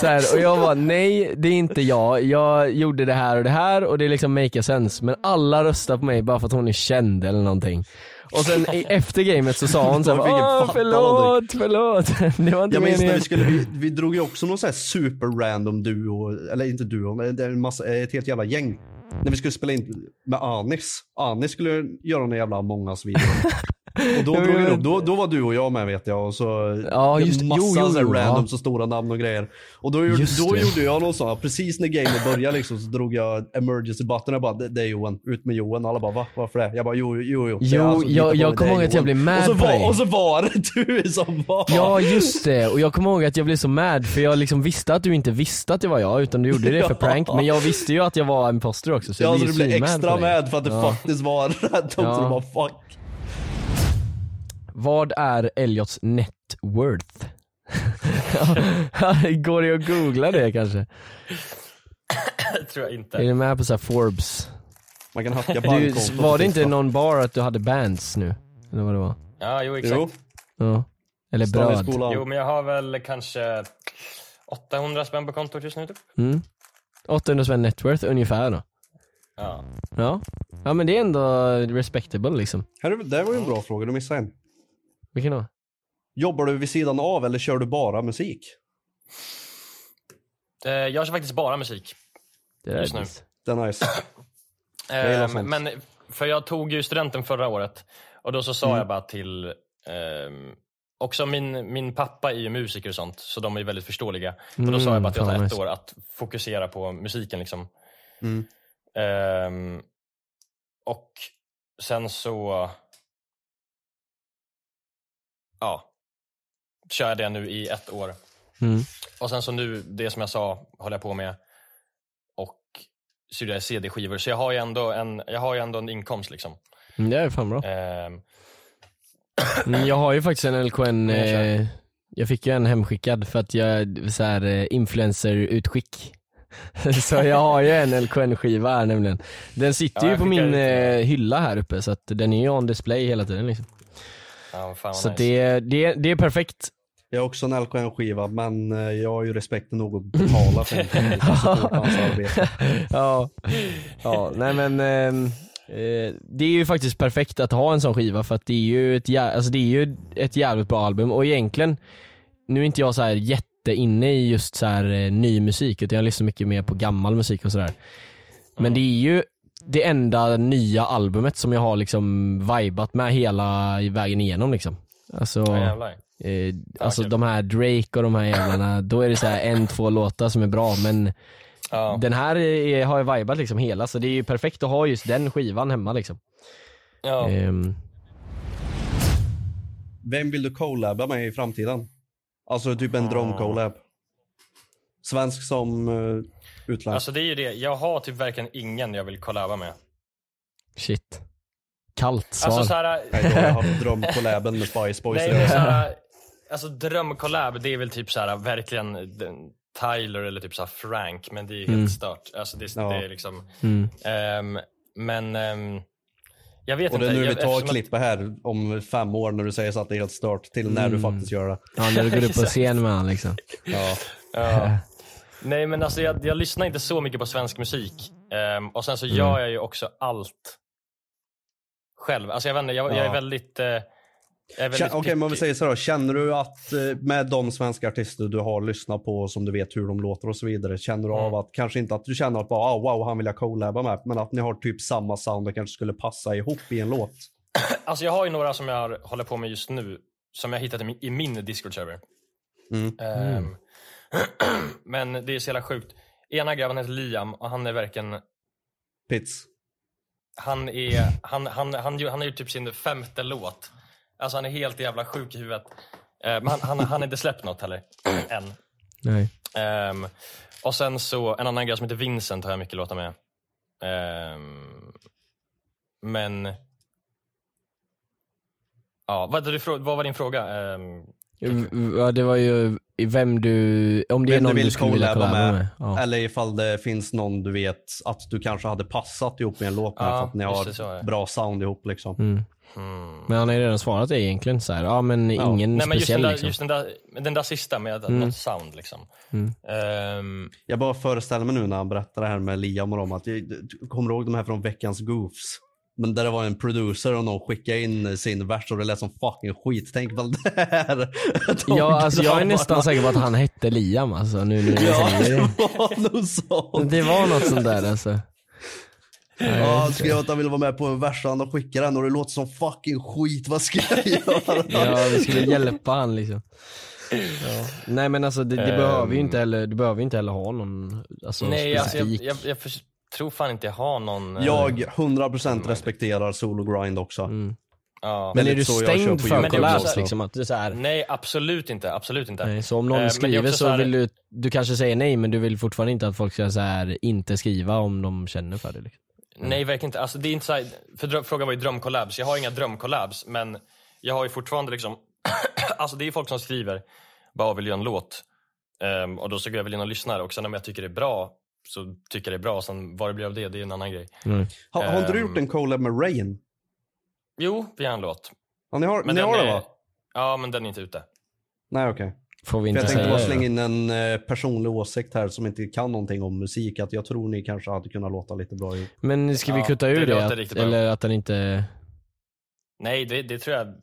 Speaker 1: Så här, och jag var nej det är inte jag. Jag gjorde det här och det här och det liksom make sense. Men alla röstar på mig bara för att hon är känd eller någonting. Och sen efter gamet så sa hon så här,
Speaker 2: De fick
Speaker 1: Åh, förlåt, förlåt. Det var inte
Speaker 2: Jag minns när vi skulle, vi, vi drog ju också någon sån här super random duo, eller inte duo, men det är en massa, ett helt jävla gäng. När vi skulle spela in med Anis. Anis skulle göra någon jävla mångas video. Och då,
Speaker 1: Ja,
Speaker 2: drog upp, då, då var du och jag med vet jag och så
Speaker 1: Ja, just-
Speaker 2: massa
Speaker 1: jo, jo, jo,
Speaker 2: random
Speaker 1: ja.
Speaker 2: så stora namn och grejer. Och då,
Speaker 1: Just
Speaker 2: då
Speaker 1: det.
Speaker 2: gjorde jag någon sån, precis när gamet började liksom, så drog jag emergency button och bara det, det är Johan, ut med Johan. Alla bara va? Varför det? Jag bara jo, jo, jo.
Speaker 1: Jo,
Speaker 2: som
Speaker 1: jag- jag kommer ihåg att jag blev mad
Speaker 2: och så var. Och så var det du som var.
Speaker 1: Ja just det, och jag kommer ihåg att jag blev så mad för jag liksom visste att du inte visste att det var jag utan du gjorde det för
Speaker 2: Ja.
Speaker 1: prank men jag visste ju att jag var imposter också så
Speaker 2: Ja,
Speaker 1: jag
Speaker 2: så du blev extra med för att det
Speaker 1: Ja.
Speaker 2: faktiskt var rätt
Speaker 1: Ja.
Speaker 2: så du bara fuck.
Speaker 1: Vad är Elliots net worth? Går det att googla det kanske?
Speaker 4: Det tror jag inte.
Speaker 1: Är det med på så här Forbes?
Speaker 2: Man kan hacka
Speaker 1: Du,
Speaker 2: bankkontot
Speaker 1: var det inte någon bar att du hade bands nu? Eller vad det var?
Speaker 4: Ja, jo exakt.
Speaker 2: Jo.
Speaker 1: Ja. Eller bröd?
Speaker 4: Jo, men jag har väl kanske 800 spänn på kontot just nu typ.
Speaker 1: Mm. 800 spänn net worth ungefär då?
Speaker 4: Ja.
Speaker 1: Ja. ja men det är ändå respectable liksom.
Speaker 2: Det var ju en bra fråga, du missade en.
Speaker 1: Vilken då?
Speaker 2: Jobbar du vid sidan av eller kör du bara musik?
Speaker 4: Eh, jag kör faktiskt bara musik.
Speaker 1: Det är
Speaker 4: Just nu.
Speaker 1: nice.
Speaker 2: Det är nice. Jag gillar
Speaker 4: Eh, men, för jag tog ju studenten förra året och då så sa
Speaker 2: Mm.
Speaker 4: jag bara till ehm, Också min, min pappa är ju musiker och sånt, så de är väldigt förståeliga. och då sa jag bara att jag
Speaker 1: Mm,
Speaker 4: tar ett
Speaker 1: nice.
Speaker 4: år att fokusera på musiken liksom.
Speaker 2: Mm.
Speaker 4: Ehm, och sen så... Ja. Kör jag det nu i ett år.
Speaker 1: Mm.
Speaker 4: Och sen så nu, det som jag sa, håller jag på med. Och studerar CD-skivor. Så jag har ju ändå en, jag har ju ändå en inkomst liksom.
Speaker 1: Mm, Det är fan bra. Mm, Jag har ju faktiskt en LKN,
Speaker 4: jag
Speaker 1: eh, jag fick ju en hemskickad för att jag så här eh, influencer-utskick. så jag har ju en LKN-skiva här nämligen. Den sitter
Speaker 4: Ja,
Speaker 1: ju
Speaker 4: jag
Speaker 1: på min eh, hylla här uppe så att den är ju on display hela tiden liksom.
Speaker 4: Ja, fan
Speaker 1: Så
Speaker 4: nice.
Speaker 1: det, det, det är perfekt.
Speaker 2: Jag har också en LKN-skiva, men eh, jag har ju respekt nog att betala för en arbete.
Speaker 1: ja. ja, nej men ehm, eh, det är ju faktiskt perfekt att ha en sån skiva för att det är ju ett, alltså det är ju ett jävligt bra album och egentligen, nu är inte jag så här jätte inne i just så här eh, ny musik utan jag lyssnar mycket mer på gammal musik och sådär. Men det är ju det enda nya albumet som jag har liksom vibat med hela vägen igenom liksom. Alltså,
Speaker 4: Ja.
Speaker 1: Eh, alltså de här Drake och de här jävlarna, då är det så här en, två låtar som är bra men
Speaker 4: Ja.
Speaker 1: den här är, har jag vibat liksom hela så det är ju perfekt att ha just den skivan hemma liksom.
Speaker 4: Ja.
Speaker 1: Ehm,
Speaker 2: Vem vill du collaba med i framtiden? Alltså typ en drömcollab. Svensk som uh, utländsk.
Speaker 4: Alltså det är ju det, jag har typ verkligen ingen jag vill collaba med.
Speaker 1: shit. Kallt svar.
Speaker 4: Alltså såhär...
Speaker 2: Nej, då har jag haft drömcollaben med Spice Boys.
Speaker 4: Nej men såhär, alltså drömcollab det är väl typ såhär verkligen Tyler eller typ såhär Frank, men det är helt
Speaker 1: Mm.
Speaker 4: stört. Alltså det,
Speaker 2: Ja.
Speaker 4: det är liksom,
Speaker 1: Mm.
Speaker 4: ehm, men ehm, jag vet
Speaker 2: Och det är
Speaker 4: inte.
Speaker 2: nu
Speaker 4: jag,
Speaker 2: vi tar
Speaker 4: att-
Speaker 2: klippet här om fem år när du säger så att det är helt stört till när du
Speaker 1: Mm.
Speaker 2: faktiskt gör det.
Speaker 1: Ja när du går upp på scen med han liksom.
Speaker 2: Ja.
Speaker 4: Ja. Nej men alltså jag, jag lyssnar inte så mycket på svensk musik. Ehm, och sen så
Speaker 1: Mm.
Speaker 4: gör jag ju också allt själv. Alltså jag vet inte, jag,
Speaker 2: Ja.
Speaker 4: väldigt... jag är väldigt
Speaker 2: Känn- Okej, men om vi säger så då. Känner du att eh, med de svenska artister du har lyssnat på som du vet hur de låter och så vidare. Känner du
Speaker 4: Mm.
Speaker 2: av att, kanske inte att du känner att bara, ah, wow, han vill jag collaba med. Men att ni har typ samma sound och kanske skulle passa ihop i en låt.
Speaker 4: Alltså jag har ju några som jag håller på med just nu, som jag hittat i min, i min Discord-server.
Speaker 2: Mm.
Speaker 4: Ehm, men det är så jävla sjukt. Ena grabben heter Liam och han är verkligen,
Speaker 2: Pits.
Speaker 4: han är, han, han, han, han, han har gjort typ sin femte låt. Alltså han är helt jävla sjuk i huvudet. Ehm, men han, han, han har inte släppt något heller, än.
Speaker 1: Nej.
Speaker 4: Ehm, och sen så, en annan grabb som heter Vincent har jag mycket låtar med. Ehm, men... Ja, vad, vad var din fråga? Ehm,
Speaker 1: Ja det var ju vem du, om det är
Speaker 2: Vem
Speaker 1: någon
Speaker 2: du
Speaker 1: du,
Speaker 2: vill
Speaker 1: skulle vilja
Speaker 2: collaba med.
Speaker 1: med. Ja.
Speaker 2: Eller ifall det finns någon du vet att du kanske hade passat ihop med en låt med
Speaker 4: Ja,
Speaker 2: för att ni
Speaker 4: just
Speaker 2: har
Speaker 4: så är det.
Speaker 2: bra sound ihop liksom.
Speaker 1: Mm. Men han har ju redan svarat det egentligen så här. ja men ingen
Speaker 4: Nej men just den,
Speaker 1: speciell
Speaker 4: där,
Speaker 1: liksom.
Speaker 4: just den, där, den där sista med
Speaker 1: Mm.
Speaker 4: något sound liksom.
Speaker 1: Mm.
Speaker 4: Ehm,
Speaker 2: Jag bara föreställer mig nu när han berättar det här med Liam och dem att jag kommer du ihåg de här från veckans Goofs? Men där det var en producer och någon skickade in sin vers och det lät som fucking skit. Tänk väl det här. de
Speaker 1: Ja alltså jag är nästan säker på att han hette Liam alltså nu du
Speaker 2: Ja,
Speaker 1: säger det.
Speaker 2: var nog sånt.
Speaker 1: Det var något sånt där alltså.
Speaker 2: Ja, han skrev att han ville vara med på en vers och han skickade den och det låter som fucking skit. Vad ska jag göra?
Speaker 1: Ja vi skulle hjälpa han liksom. Ja. Nej men alltså det, det
Speaker 4: Ehm.
Speaker 1: behöver ju inte heller, du behöver inte heller ha någon alltså,
Speaker 4: nej alltså jag,
Speaker 1: specifik.
Speaker 4: jag, jag för, tror fan inte jag har någon... eh,
Speaker 2: Jag 100% respekterar solo grind också.
Speaker 4: ja.
Speaker 1: Men är
Speaker 2: Väldigt
Speaker 1: du stängd för collabs liksom? Att
Speaker 4: Nej absolut inte, absolut inte.
Speaker 1: nej, så om
Speaker 4: Eh,
Speaker 1: någon
Speaker 4: men är
Speaker 1: skriver så,
Speaker 4: så här-
Speaker 1: vill du, du kanske säger nej men du vill fortfarande inte att folk ska så här, inte skriva om de känner för det liksom.
Speaker 4: Nej verkligen inte. Alltså, det är inte så här, för frågan var ju drömcollabs. Jag har inga drömcollabs men jag har ju fortfarande liksom, alltså det är folk som skriver, bara vill göra en låt. Ehm, och då så går jag väl in och lyssnar och sen om jag tycker det är bra så tycker jag det är bra. Sen vad det blir av det, det är en annan grej.
Speaker 2: Har, har inte du
Speaker 4: Ehm.
Speaker 2: gjort en collab med Rain?
Speaker 4: Jo, vi har en låt.
Speaker 2: Ja, ni har,
Speaker 4: Men
Speaker 2: ni har det
Speaker 4: är-
Speaker 2: va?
Speaker 4: Ja, men den är inte ute.
Speaker 2: Nej okej.
Speaker 1: får vi inte
Speaker 2: jag tänkte bara
Speaker 1: det
Speaker 2: slänga in en eh, personlig åsikt här som inte kan någonting om musik. Att jag tror ni kanske hade kunnat låta lite bra i.
Speaker 1: Men ska vi
Speaker 4: Ja,
Speaker 1: kutta
Speaker 4: det
Speaker 1: ur det?
Speaker 4: låter
Speaker 1: att, eller att den inte...
Speaker 4: Nej, det, det tror jag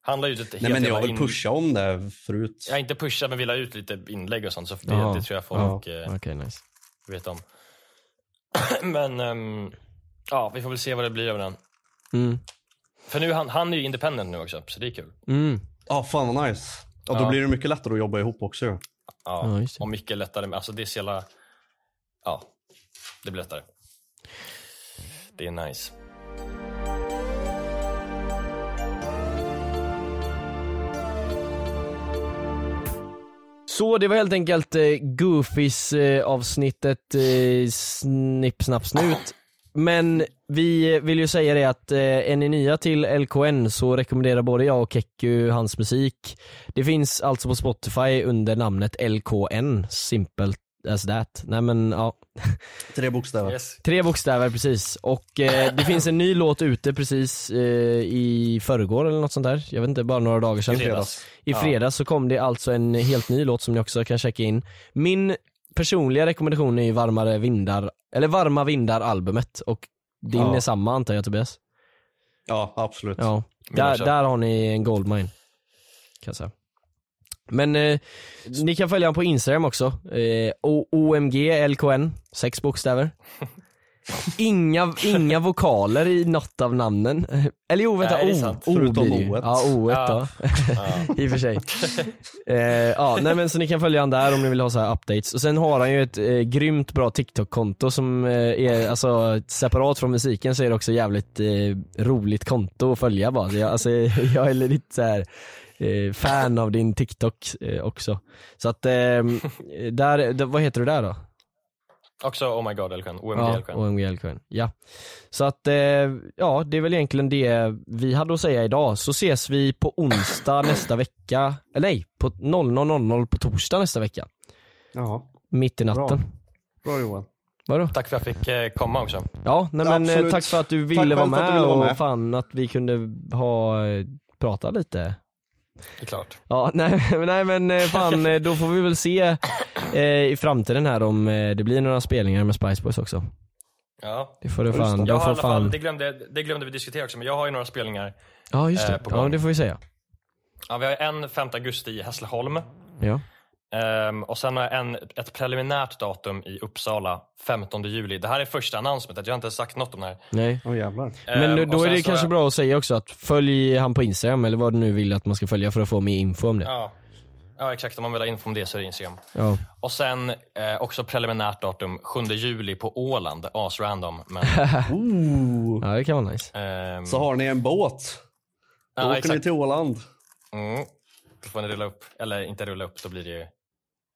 Speaker 4: handlar ju lite
Speaker 2: Nej men jag vill
Speaker 4: in-
Speaker 2: pusha om det förut.
Speaker 4: Jag inte pusha men vill ha ut lite inlägg och sånt så det,
Speaker 1: Jaha.
Speaker 4: det tror jag folk
Speaker 1: Ja,
Speaker 4: eh,
Speaker 1: Okej, nice.
Speaker 4: Vet om. men ehm, ja, vi får väl se vad det blir av den.
Speaker 1: Mm.
Speaker 4: För nu, han, han är ju independent nu också, så det är kul.
Speaker 1: Mm.
Speaker 2: Ja, fan vad nice. Ja, då
Speaker 4: Ja.
Speaker 2: blir det mycket lättare att jobba ihop också.
Speaker 4: Ja,
Speaker 1: Ja,
Speaker 4: och mycket lättare. med- Alltså det är så jävla... Ja, det blir lättare. Det är nice.
Speaker 1: Så det var helt enkelt eh, Goofies eh, avsnittet eh, Snipp Snapp Snut. Men vi eh, vill ju säga det att eh, är ni nya till LKN så rekommenderar både jag och Kekku hans musik. Det finns alltså på Spotify under namnet LKN, simpelt as that. Nej men ja,
Speaker 2: Tre bokstäver.
Speaker 4: Yes.
Speaker 1: tre bokstäver precis. Och eh, det finns en ny låt ute precis eh, i förrgår eller något sånt där. Jag vet inte, bara några dagar sedan.
Speaker 4: I fredags.
Speaker 1: I
Speaker 4: Ja.
Speaker 1: fredags så kom det alltså en helt ny låt som ni också kan checka in. Min personliga rekommendation är ju Varmare vindar, eller Varma vindar albumet och din
Speaker 2: Ja.
Speaker 1: är samma antar jag Tobias?
Speaker 2: Ja, absolut.
Speaker 1: Ja, där, där har ni en goldmine. Kan jag säga. Men eh, ni kan följa honom på Instagram också. Eh, O- OMG LKN, sex bokstäver. Inga, inga vokaler i något av namnen. Eller jo vänta,
Speaker 4: Nej,
Speaker 1: O, o
Speaker 2: Förutom
Speaker 1: ju.
Speaker 2: O-et.
Speaker 1: Ja, O
Speaker 4: Ja.
Speaker 1: då.
Speaker 4: Ja.
Speaker 1: I och för sig. Eh, ja, nej men så ni kan följa han där om ni vill ha så här updates. Och sen har han ju ett eh, grymt bra TikTok-konto som eh, är, alltså separat från musiken så är det också jävligt eh, roligt konto att följa bara. Så jag, alltså, jag är lite så här eh, fan av din TikTok eh, också. Så att, eh, där, där, vad heter du där då?
Speaker 4: Också Oh My God LKN, OMG
Speaker 1: Ja,
Speaker 4: LKN.
Speaker 1: OMG LKN. Ja. Så att, eh, ja det är väl egentligen det vi hade att säga idag. Så ses vi på onsdag nästa vecka, eller nej, på 00.00 på torsdag nästa vecka.
Speaker 2: Jaha.
Speaker 1: Mitt i
Speaker 2: Bra.
Speaker 1: natten.
Speaker 2: Bra Johan.
Speaker 1: Vadå?
Speaker 4: Tack för att jag fick eh, komma också.
Speaker 1: Ja, nej men eh,
Speaker 2: Absolut.
Speaker 1: tack för att du ville vara med
Speaker 2: du ville vara
Speaker 1: och
Speaker 2: med.
Speaker 1: fan att vi kunde ha, eh, prata lite.
Speaker 4: Det är klart.
Speaker 1: Ja, nej, nej men eh, fan eh, då får vi väl se eh, i framtiden här om eh, det blir några spelningar med Spice Boys också.
Speaker 4: Ja.
Speaker 1: Det får det. fan,
Speaker 4: Jag i
Speaker 1: får
Speaker 4: alla fall,
Speaker 1: fan.
Speaker 4: det, glömde, det glömde vi diskutera också, men jag har ju några spelningar.
Speaker 1: Ja just
Speaker 4: eh,
Speaker 1: det,
Speaker 4: på
Speaker 1: ja det får vi säga.
Speaker 4: Ja, vi har en 5 augusti i Hässleholm.
Speaker 1: Ja.
Speaker 4: Ehm, och sen har jag en, ett preliminärt datum i Uppsala, 15 juli. Det här är första announcement, jag har inte sagt något om det här.
Speaker 1: Nej.
Speaker 2: Åh jävlar.
Speaker 1: Men
Speaker 4: Ehm,
Speaker 1: då,
Speaker 4: och
Speaker 1: då är det kanske
Speaker 4: har
Speaker 1: bra att säga också att följ han på Instagram eller vad du nu vill att man ska följa för att få mer info om det.
Speaker 4: Ja. ja, exakt. Om man vill ha info om det så är det Instagram.
Speaker 1: Ja.
Speaker 4: Och sen eh, också preliminärt datum 7 juli på Åland. As-random. Men,
Speaker 2: Ooh.
Speaker 1: Ja det kan vara nice.
Speaker 4: ehm,
Speaker 2: Så har ni en båt. Då
Speaker 4: ja,
Speaker 2: åker ni
Speaker 4: exakt.
Speaker 2: till Åland.
Speaker 4: Mm. Då får ni rulla upp. Eller inte rulla upp, då blir det ju...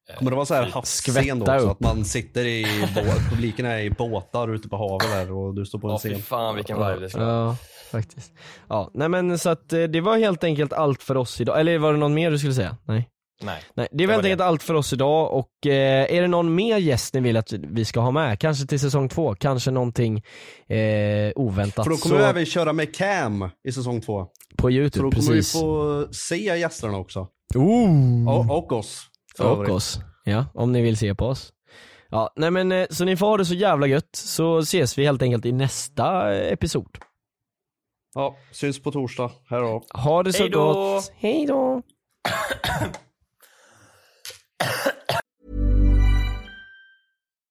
Speaker 4: eh,
Speaker 2: Kommer det vara så här
Speaker 4: flyt.
Speaker 2: havsscen då
Speaker 1: upp.
Speaker 2: Att man sitter i båt, publiken är i båtar ute på havet där och du står på en
Speaker 4: fy
Speaker 2: scen.
Speaker 4: fan vilken vibe det ska.
Speaker 1: Ja, faktiskt. Ja, nej men så att eh, det var helt enkelt allt för oss idag. Eller var det någon mer du skulle säga? Nej.
Speaker 4: Nej.
Speaker 1: Nej, det var helt enkelt allt för oss idag och eh, är det någon mer gäst ni vill att vi ska ha med? Kanske till säsong två, kanske någonting eh, oväntat.
Speaker 2: För då kommer
Speaker 1: så,
Speaker 2: vi även köra med Cam i säsong två.
Speaker 1: på
Speaker 2: Så
Speaker 1: youtube,
Speaker 2: då kommer
Speaker 1: precis.
Speaker 2: vi få se gästerna också.
Speaker 1: Ooh.
Speaker 2: Och, och oss.
Speaker 1: Och oss. Ja, om ni vill se på oss. Ja, nej men eh, så ni får ha det så jävla gött så ses vi helt enkelt i nästa eh, episod.
Speaker 2: Ja, syns på torsdag. Här då.
Speaker 1: Ha det så
Speaker 4: Hej då!
Speaker 1: gott. Hej då!